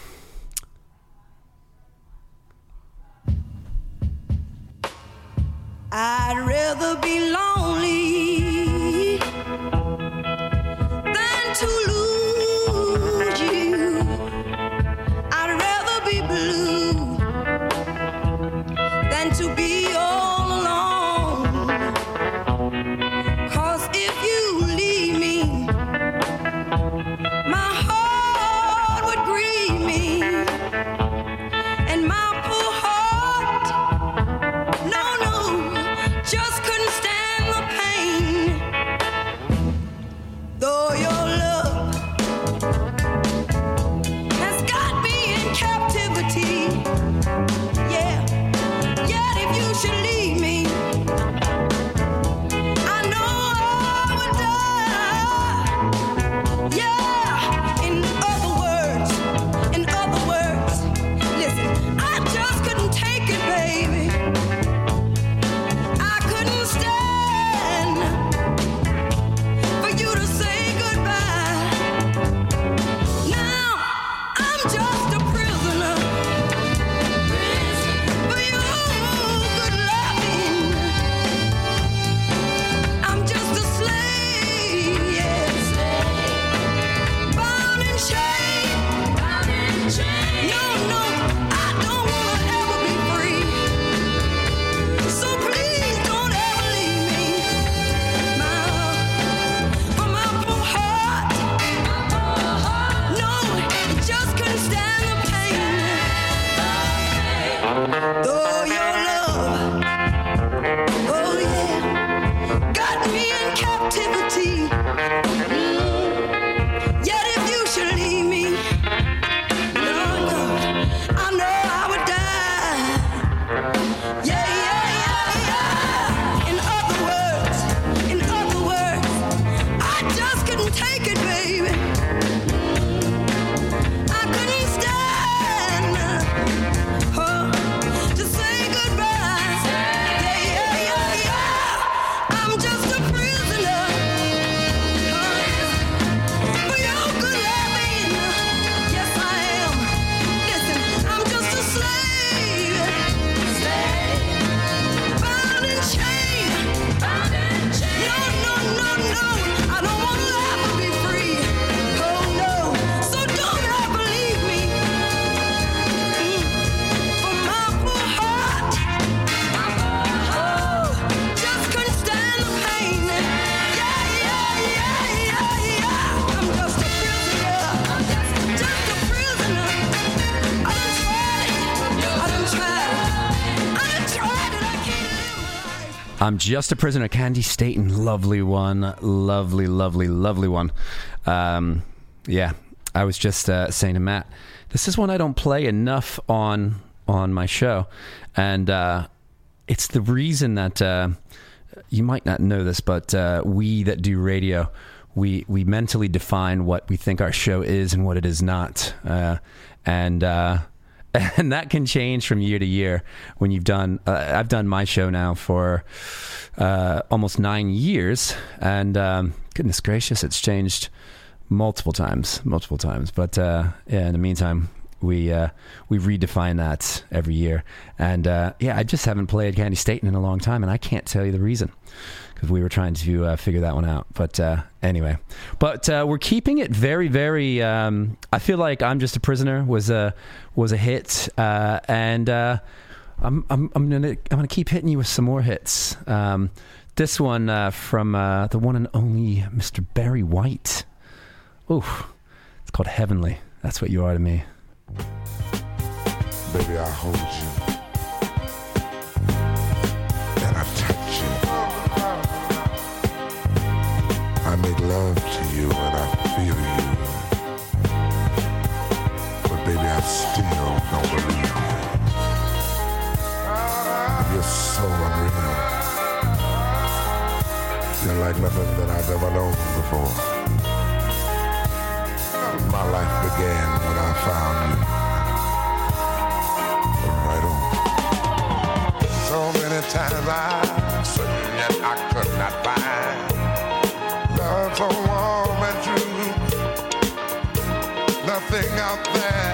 I'm just a prisoner. Candi Staton, lovely one, lovely, lovely, lovely one. Um, yeah, I was just uh, saying to Matt, this is one I don't play enough on on my show, and uh, it's the reason that uh, you might not know this, but uh, we that do radio, we we mentally define what we think our show is and what it is not, uh, and. And that can change from year to year when you've done uh, i've done my show now for uh, almost nine years. And um, goodness gracious it's changed multiple times multiple times. But uh, yeah in the meantime we uh, we redefine that every year. And uh, yeah i just haven't played candi staton in a long time and i can't tell you the reason because we were trying to uh, figure that one out. But uh, anyway, but uh, we're keeping it very, very. Um, I feel like I'm just a prisoner was a was a hit, uh, and uh, I'm I'm I'm gonna I'm gonna keep hitting you with some more hits. Um, this one uh, from the one and only Mr. Barry White. Ooh, it's called Heavenly. That's what you are to me. Baby, I hold you. like nothing that I've ever known before. My life began when I found you. Right on. So many times I searched yet I could not find love so warm and true. Nothing out there.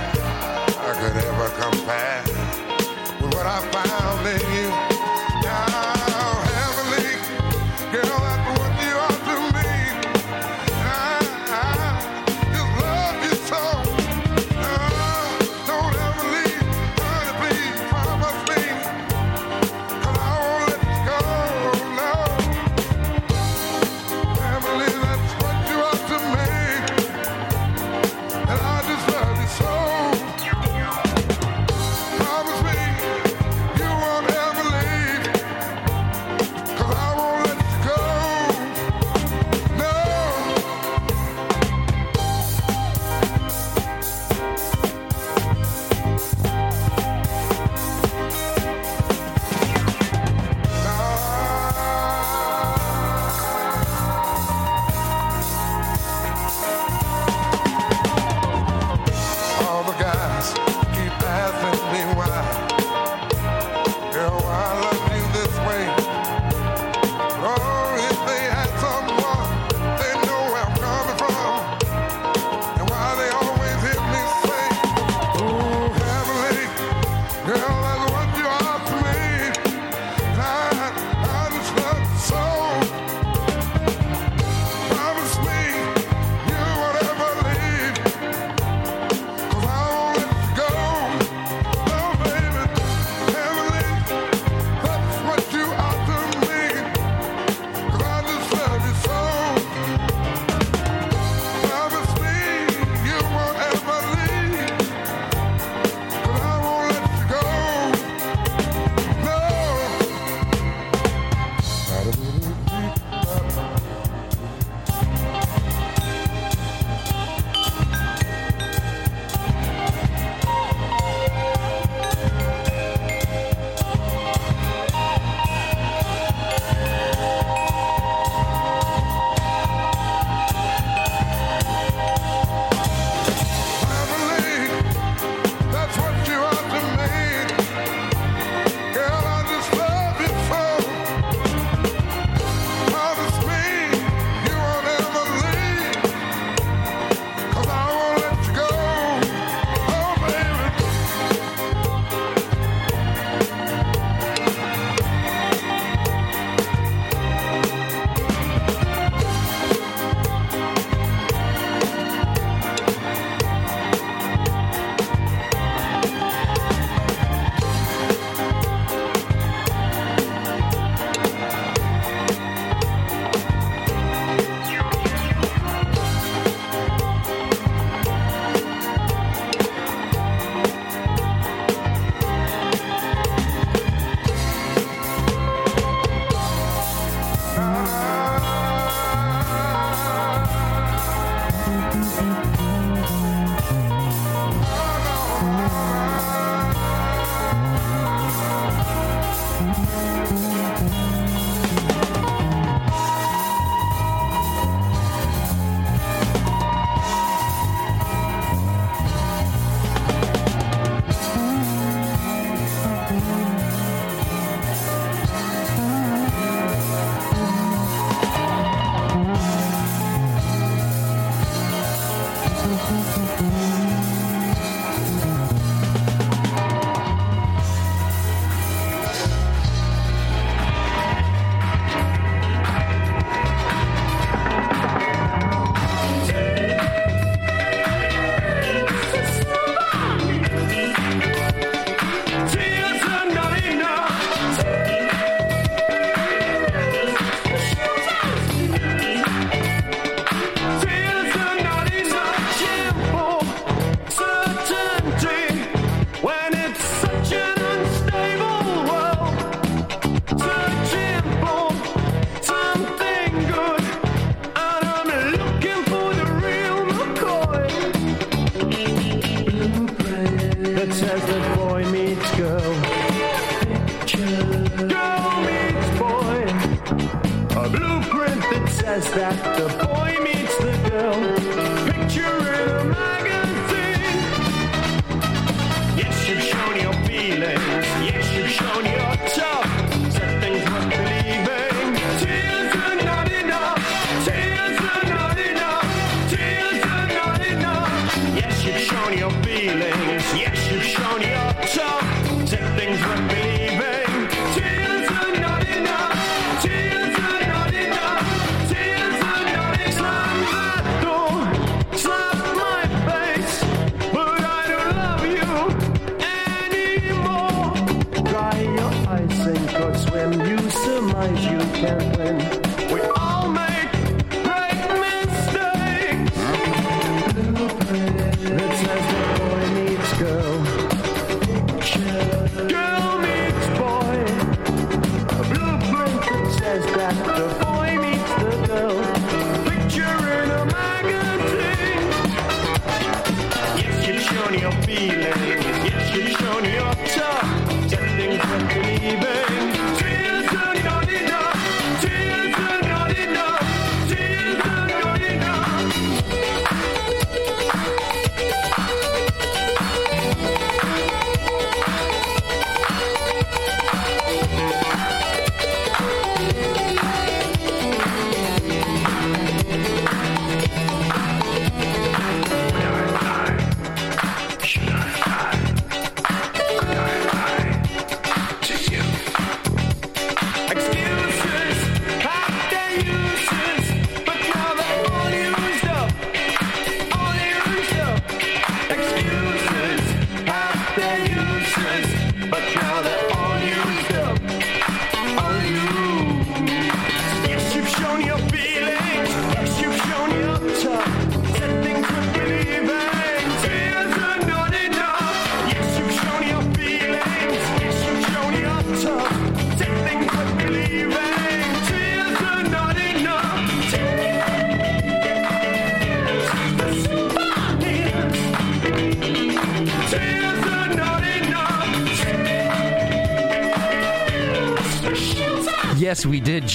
says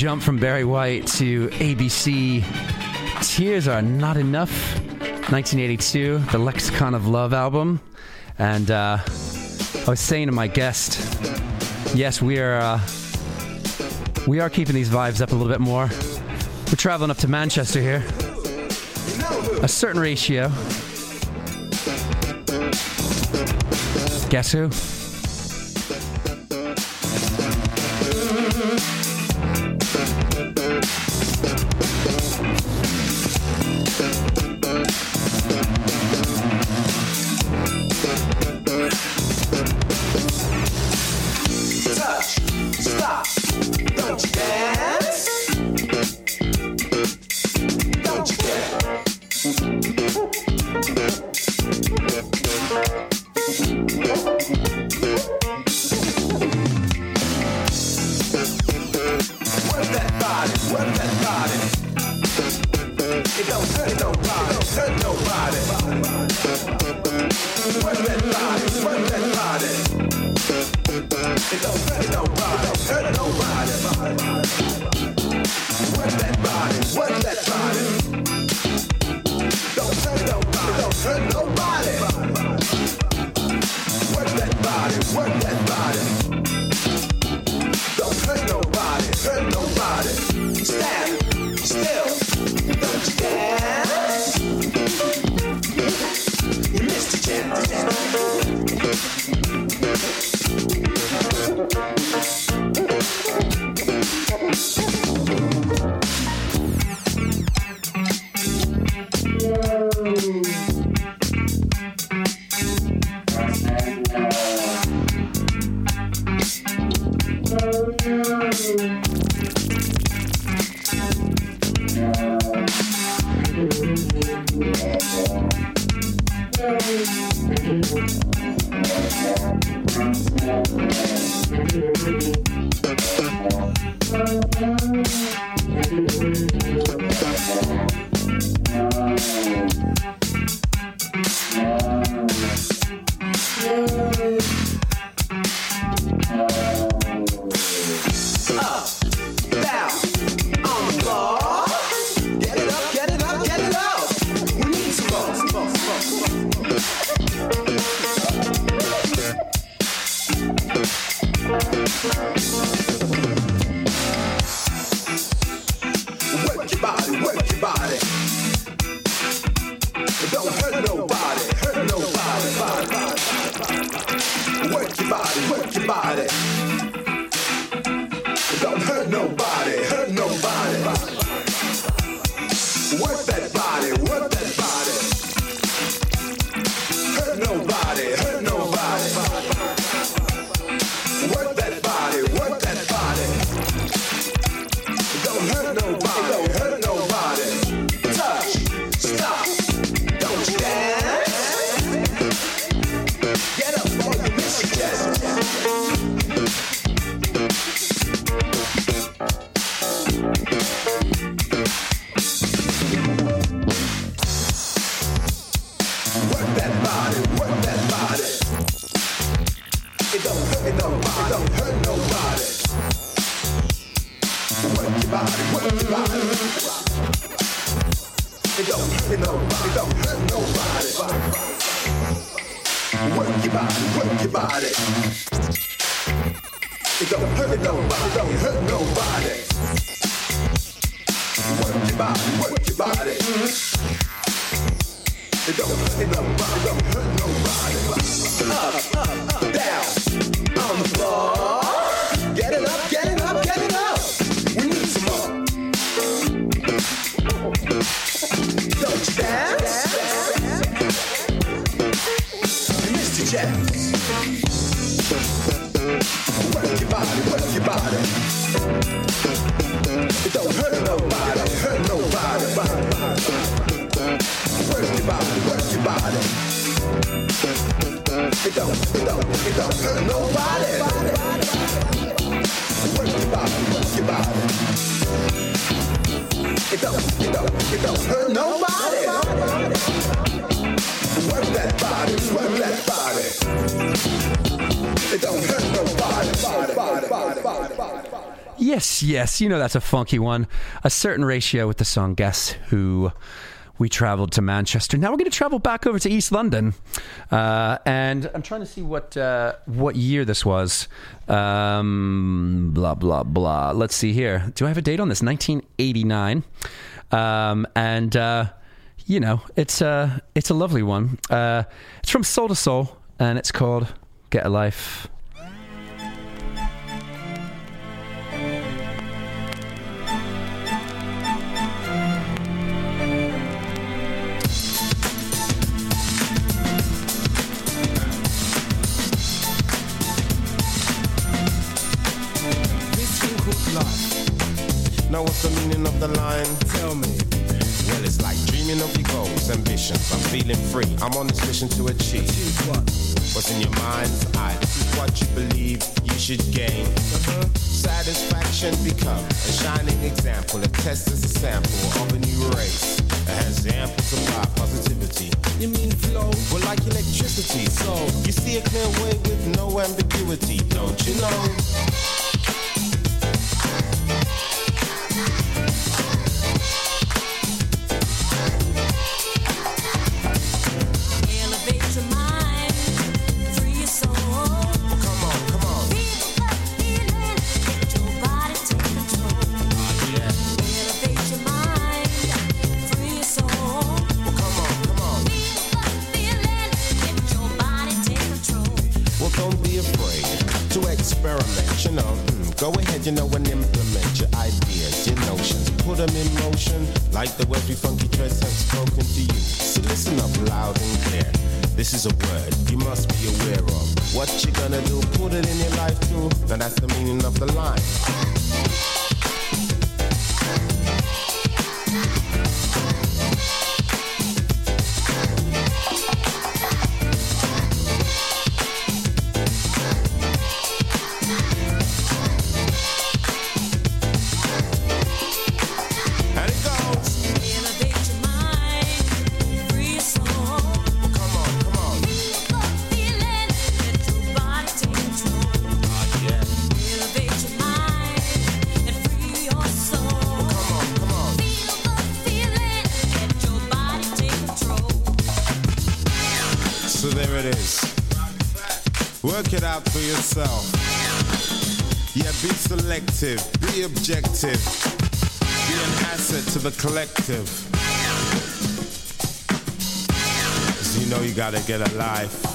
jump from Barry White to ABC. Tears Are Not Enough, 1982, the Lexicon of Love album. And uh, I was saying to my guest, yes, we are, uh, we are keeping these vibes up a little bit more. We're traveling up to Manchester here. A certain ratio. Guess who? Yes, you know that's a funky one. A certain ratio with the song Guess Who. We traveled to Manchester. Now we're going to travel back over to East London, uh, and I'm trying to see what uh, what year this was. Um, blah blah blah. Let's see here. Do I have a date on this? 1989, um, and uh, you know it's a it's a lovely one. Uh, it's from Soul II Soul, and it's called "Get a Life." The line? Tell me. Well, it's like dreaming of your goals, ambitions. I'm feeling free. I'm on this mission to achieve. what? What's in your mind's eye? This is what you believe you should gain. Uh-huh. Satisfaction become a shining example. A test is a sample of a new race. It has ample supply positivity. You mean flow? Well, like electricity. So you see a clear way with no ambiguity, don't you know? Selective, be objective, be an asset to the collective. 'Cause you know you gotta get a life.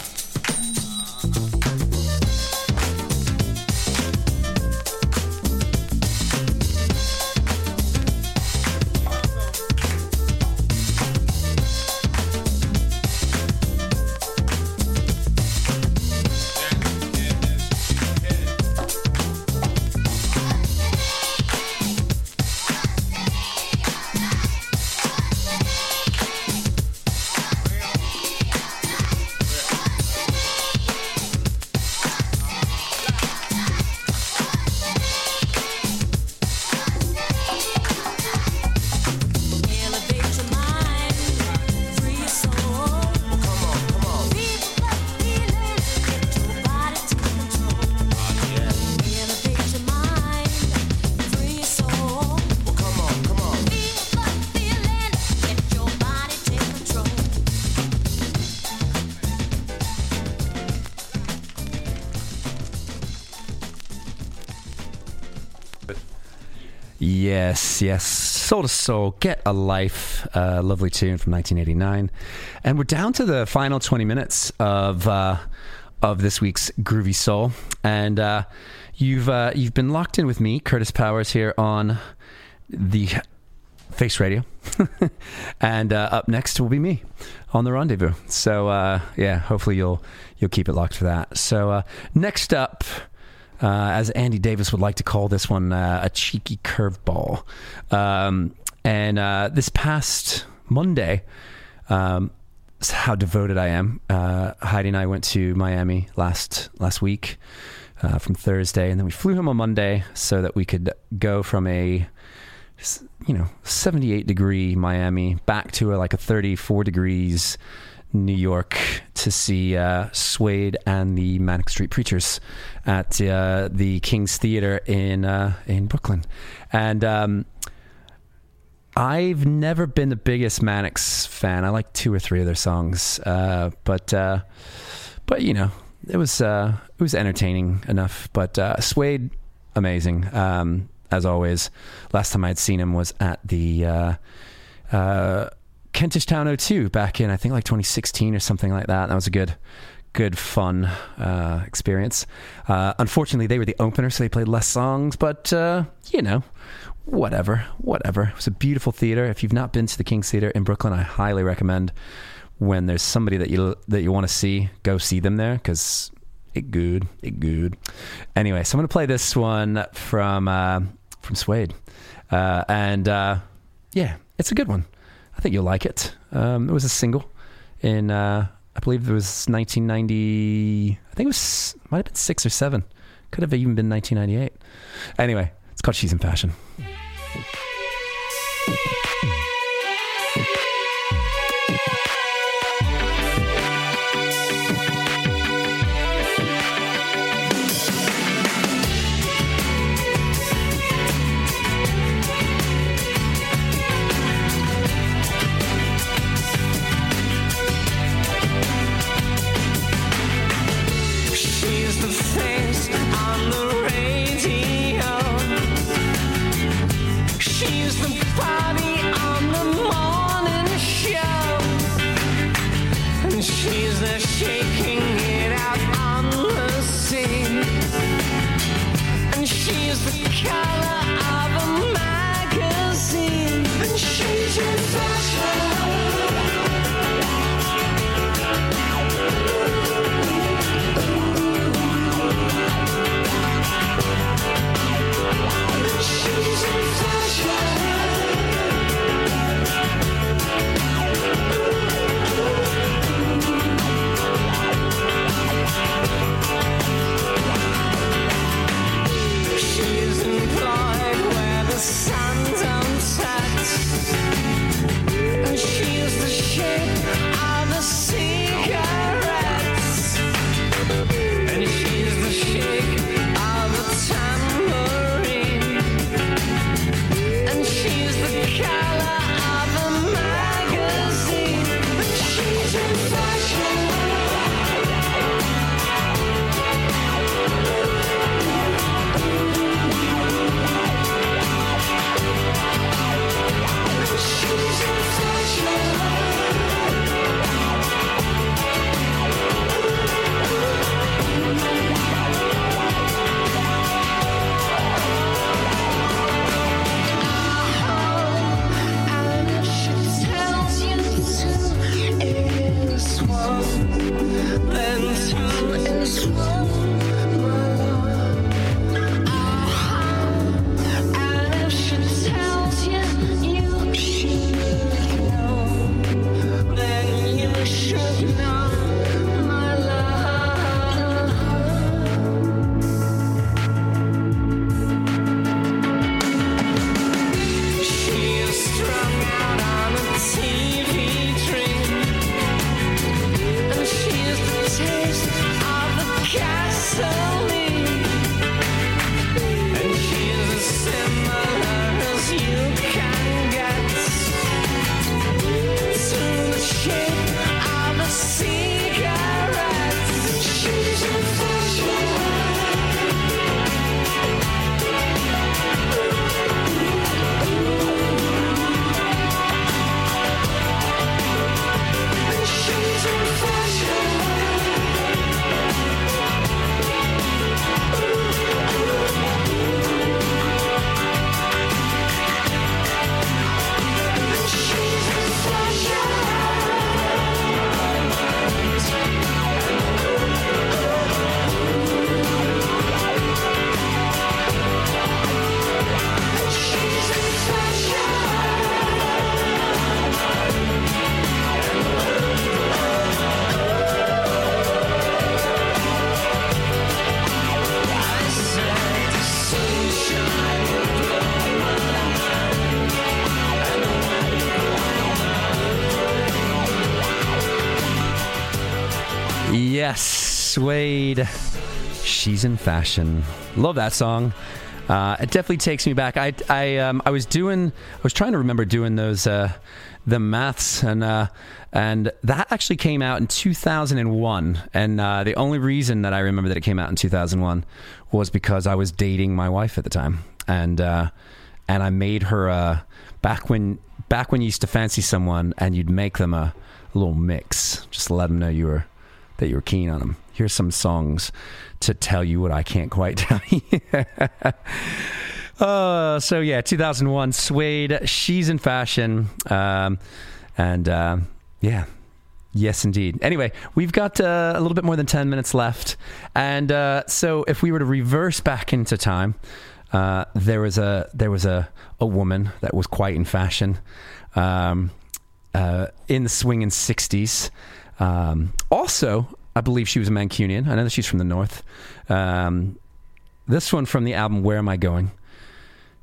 Yes, yes. Soul II Soul, Get a Life. Uh, lovely tune from 1989. And we're down to the final 20 minutes of uh, of this week's Groovy Soul. And uh, you've uh, you've been locked in with me, Kurtis Powers, here on the Face Radio. and uh, up next will be me on the rendezvous. So uh, yeah, hopefully you'll you'll keep it locked for that. So uh, next up, uh, as Andy Davies would like to call this one, uh, a cheeky curveball. Um, and uh, this past Monday, um, how devoted I am. Uh, Heidi and I went to Miami last last week uh, from Thursday, and then we flew home on Monday so that we could go from a you know 78 degree Miami back to a, like a 34 degrees New York to see uh, Suede and the Manic Street Preachers at uh, the King's Theater in uh, in Brooklyn, and. Um, I've never been the biggest Manics fan. I like two or three of their songs, uh, but uh, but you know, it was uh, it was entertaining enough. But uh, Suede, amazing um, as always. Last time I'd seen him was at the uh, uh, Kentish Town O2 back in I think like 2016 or something like that. That was a good good fun uh, experience. Uh, unfortunately, they were the opener, so they played less songs. But uh, you know, whatever, whatever. It was a beautiful theater. If you've not been to the King's Theater in Brooklyn, I highly recommend. When there's somebody that you that you want to see, go see them there because it good, it good. Anyway, so I'm gonna play this one from uh, from Suede, uh, and uh, yeah, it's a good one. I think you'll like it. Um, it was a single in uh, I believe it was 1990. I think it was might have been six or seven. Could have even been 1998. Anyway, it's called She's in Fashion. In fashion. Love that song. Uh, it definitely takes me back. I I um, I was doing I was trying to remember doing those uh, the maths and uh, and that actually came out in 2001. And uh, the only reason that I remember that it came out in 2001 was because I was dating my wife at the time, and uh, and I made her uh, back when back when you used to fancy someone and you'd make them a, a little mix just to let them know you were that you were keen on them. Here's some songs to tell you what I can't quite tell you. uh, so yeah, 2001, Suede, She's in Fashion, um, and uh, yeah. Yes, indeed. Anyway, we've got uh, a little bit more than 10 minutes left. And uh, so if we were to reverse back into time, uh, there was a there was a, a woman that was quite in fashion um, uh, in the swinging 60s. Um, also, I believe she was a Mancunian. I know that she's from the north. Um, this one from the album Where Am I Going?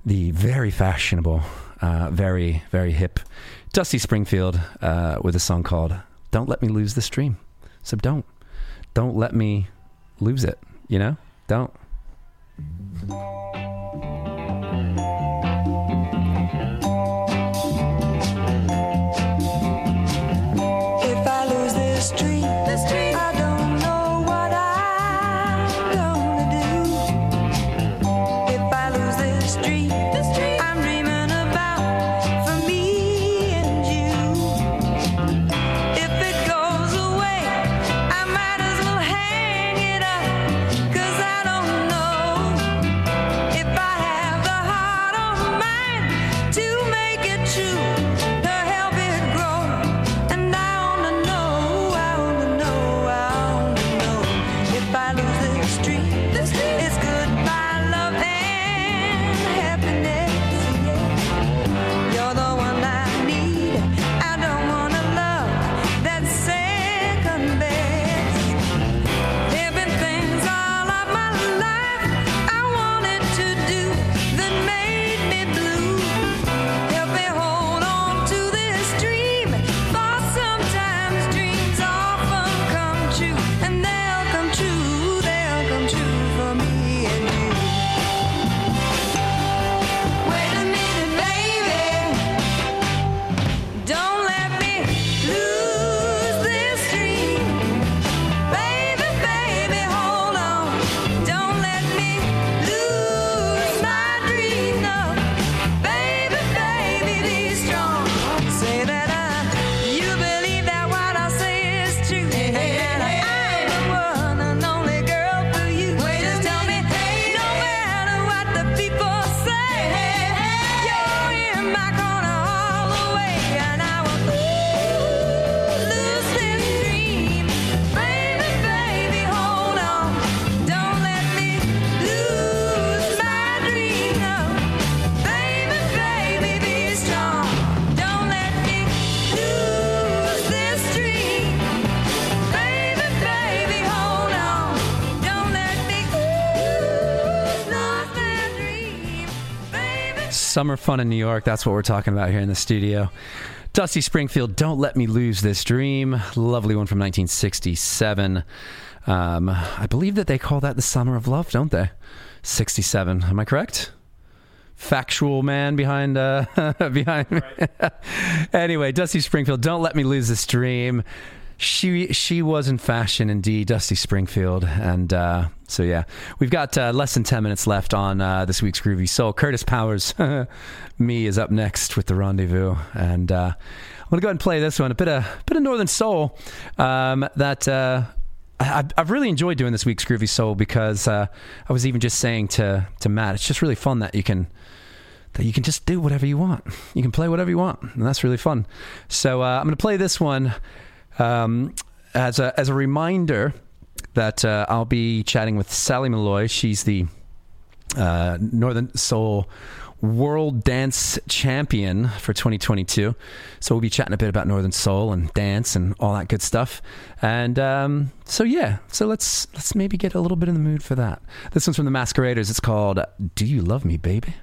The very fashionable, uh, very, very hip Dusty Springfield uh, with a song called Don't Let Me Lose This Dream. So don't. Don't let me lose it, you know? Don't. Summer fun in New York. That's what we're talking about here in the studio. Dusty Springfield, Don't Let Me Lose This Dream. Lovely one from 1967. Um, I believe that they call that the Summer of Love, don't they? 67. Am I correct? Factual man behind uh, behind me. anyway, Dusty Springfield, Don't Let Me Lose This Dream. She she was in fashion indeed, Dusty Springfield, and uh, so yeah, we've got uh, less than ten minutes left on uh, this week's Groovy Soul. Kurtis Powers, me is up next with the Rendezvous, and uh, I'm gonna go ahead and play this one, a bit of bit of Northern Soul um, that. Uh, I, I've really enjoyed doing this week's Groovy Soul because uh, I was even just saying to to Matt, it's just really fun that you can that you can just do whatever you want. You can play whatever you want, and that's really fun. So uh, I'm going to play this one um, as a as a reminder that uh, I'll be chatting with Sally Malloy. She's the uh, Northern Soul World Dance Champion for 2022. So we'll be chatting a bit about Northern Soul and dance and all that good stuff. And um, so yeah, so let's let's maybe get a little bit in the mood for that. This one's from the Masqueraders. It's called "Do You Love Me, Baby."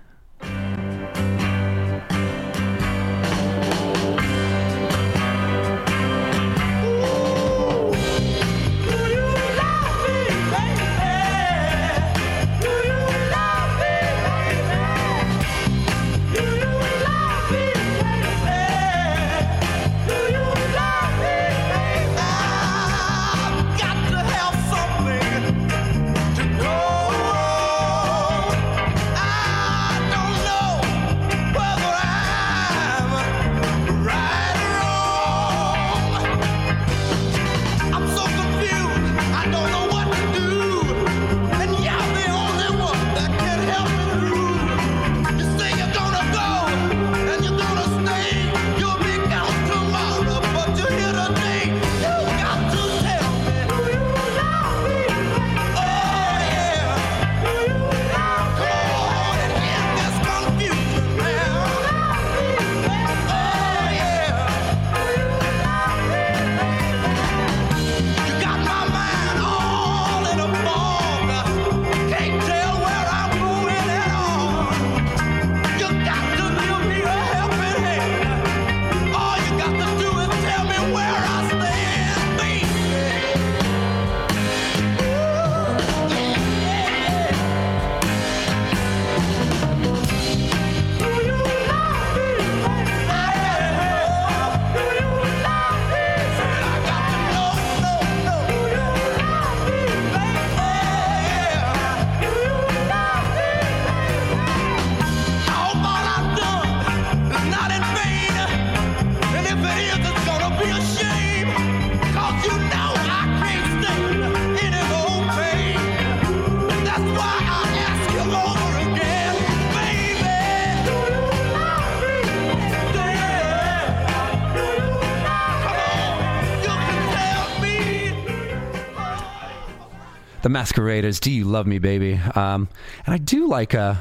Masqueraders. Do you love me, baby? Um, and I do like a,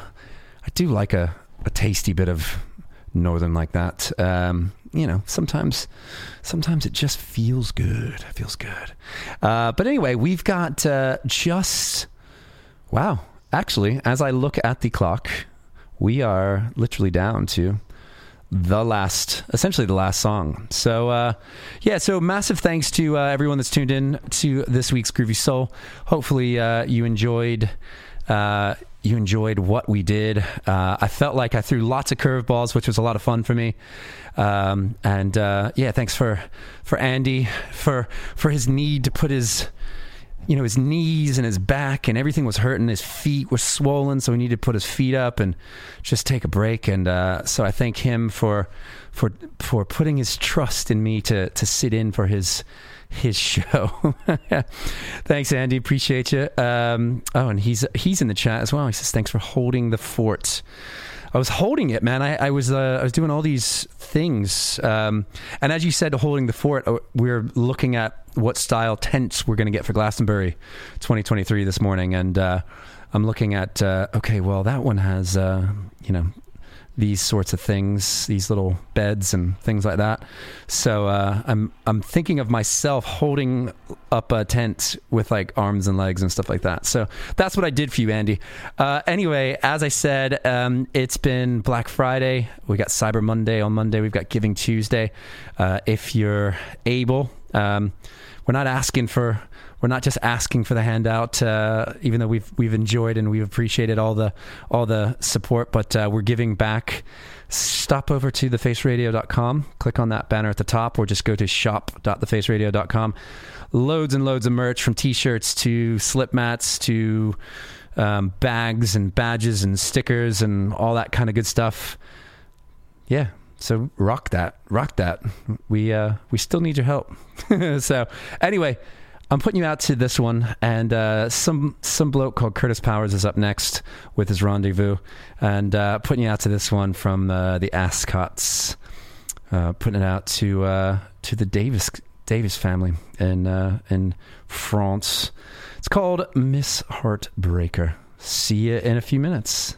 I do like a, a tasty bit of northern like that. Um, you know, sometimes, sometimes it just feels good. It feels good. Uh, but anyway, we've got uh, just wow. Actually, as I look at the clock, we are literally down to the last, essentially the last song. So, uh, yeah, so massive thanks to uh, everyone that's tuned in to this week's Groovy Soul. Hopefully, uh, you enjoyed. Uh, you enjoyed what we did. Uh, I felt like I threw lots of curveballs, which was a lot of fun for me. Um, and uh, yeah, thanks for for Andy for for his need to put his you know, his knees and his back and everything was hurting. His feet were swollen, so he needed to put his feet up and just take a break. And uh, so I thank him for for for putting his trust in me to to sit in for his his show. Thanks, Andy. Appreciate you. Um, oh, and he's he's in the chat as well. He says thanks for holding the fort. I was holding it, man. I, I was uh, I was doing all these things, um, and as you said, holding the fort. uh, We're looking at what style tents we're going to get for Glastonbury 2023 this morning, and uh, I'm looking at uh, okay, well that one has uh, you know these sorts of things, these little beds and things like that. So uh, I'm I'm thinking of myself holding up a tent with like arms and legs and stuff like that. So that's what I did for you, Andy. Uh, anyway, as I said, um, it's been Black Friday. We got Cyber Monday on Monday. We've got Giving Tuesday. Uh, if you're able, um, we're not asking for we're not just asking for the handout, uh, even though we've we've enjoyed and we've appreciated all the all the support, but uh, we're giving back. Stop over to thefaceradio.com, click on that banner at the top, or just go to shop.thefaceradio.com. Loads and loads of merch from t-shirts to slip mats to um, bags and badges and stickers and all that kind of good stuff. Yeah, so rock that, rock that. We uh, we still need your help. so anyway, I'm putting you out to this one, and uh, some some bloke called Kurtis Powers is up next with his rendezvous, and uh, putting you out to this one from uh, the Ascots, uh, putting it out to uh, to the Davies Davies family in uh, in France. It's called Miss Heartbreaker. See you in a few minutes.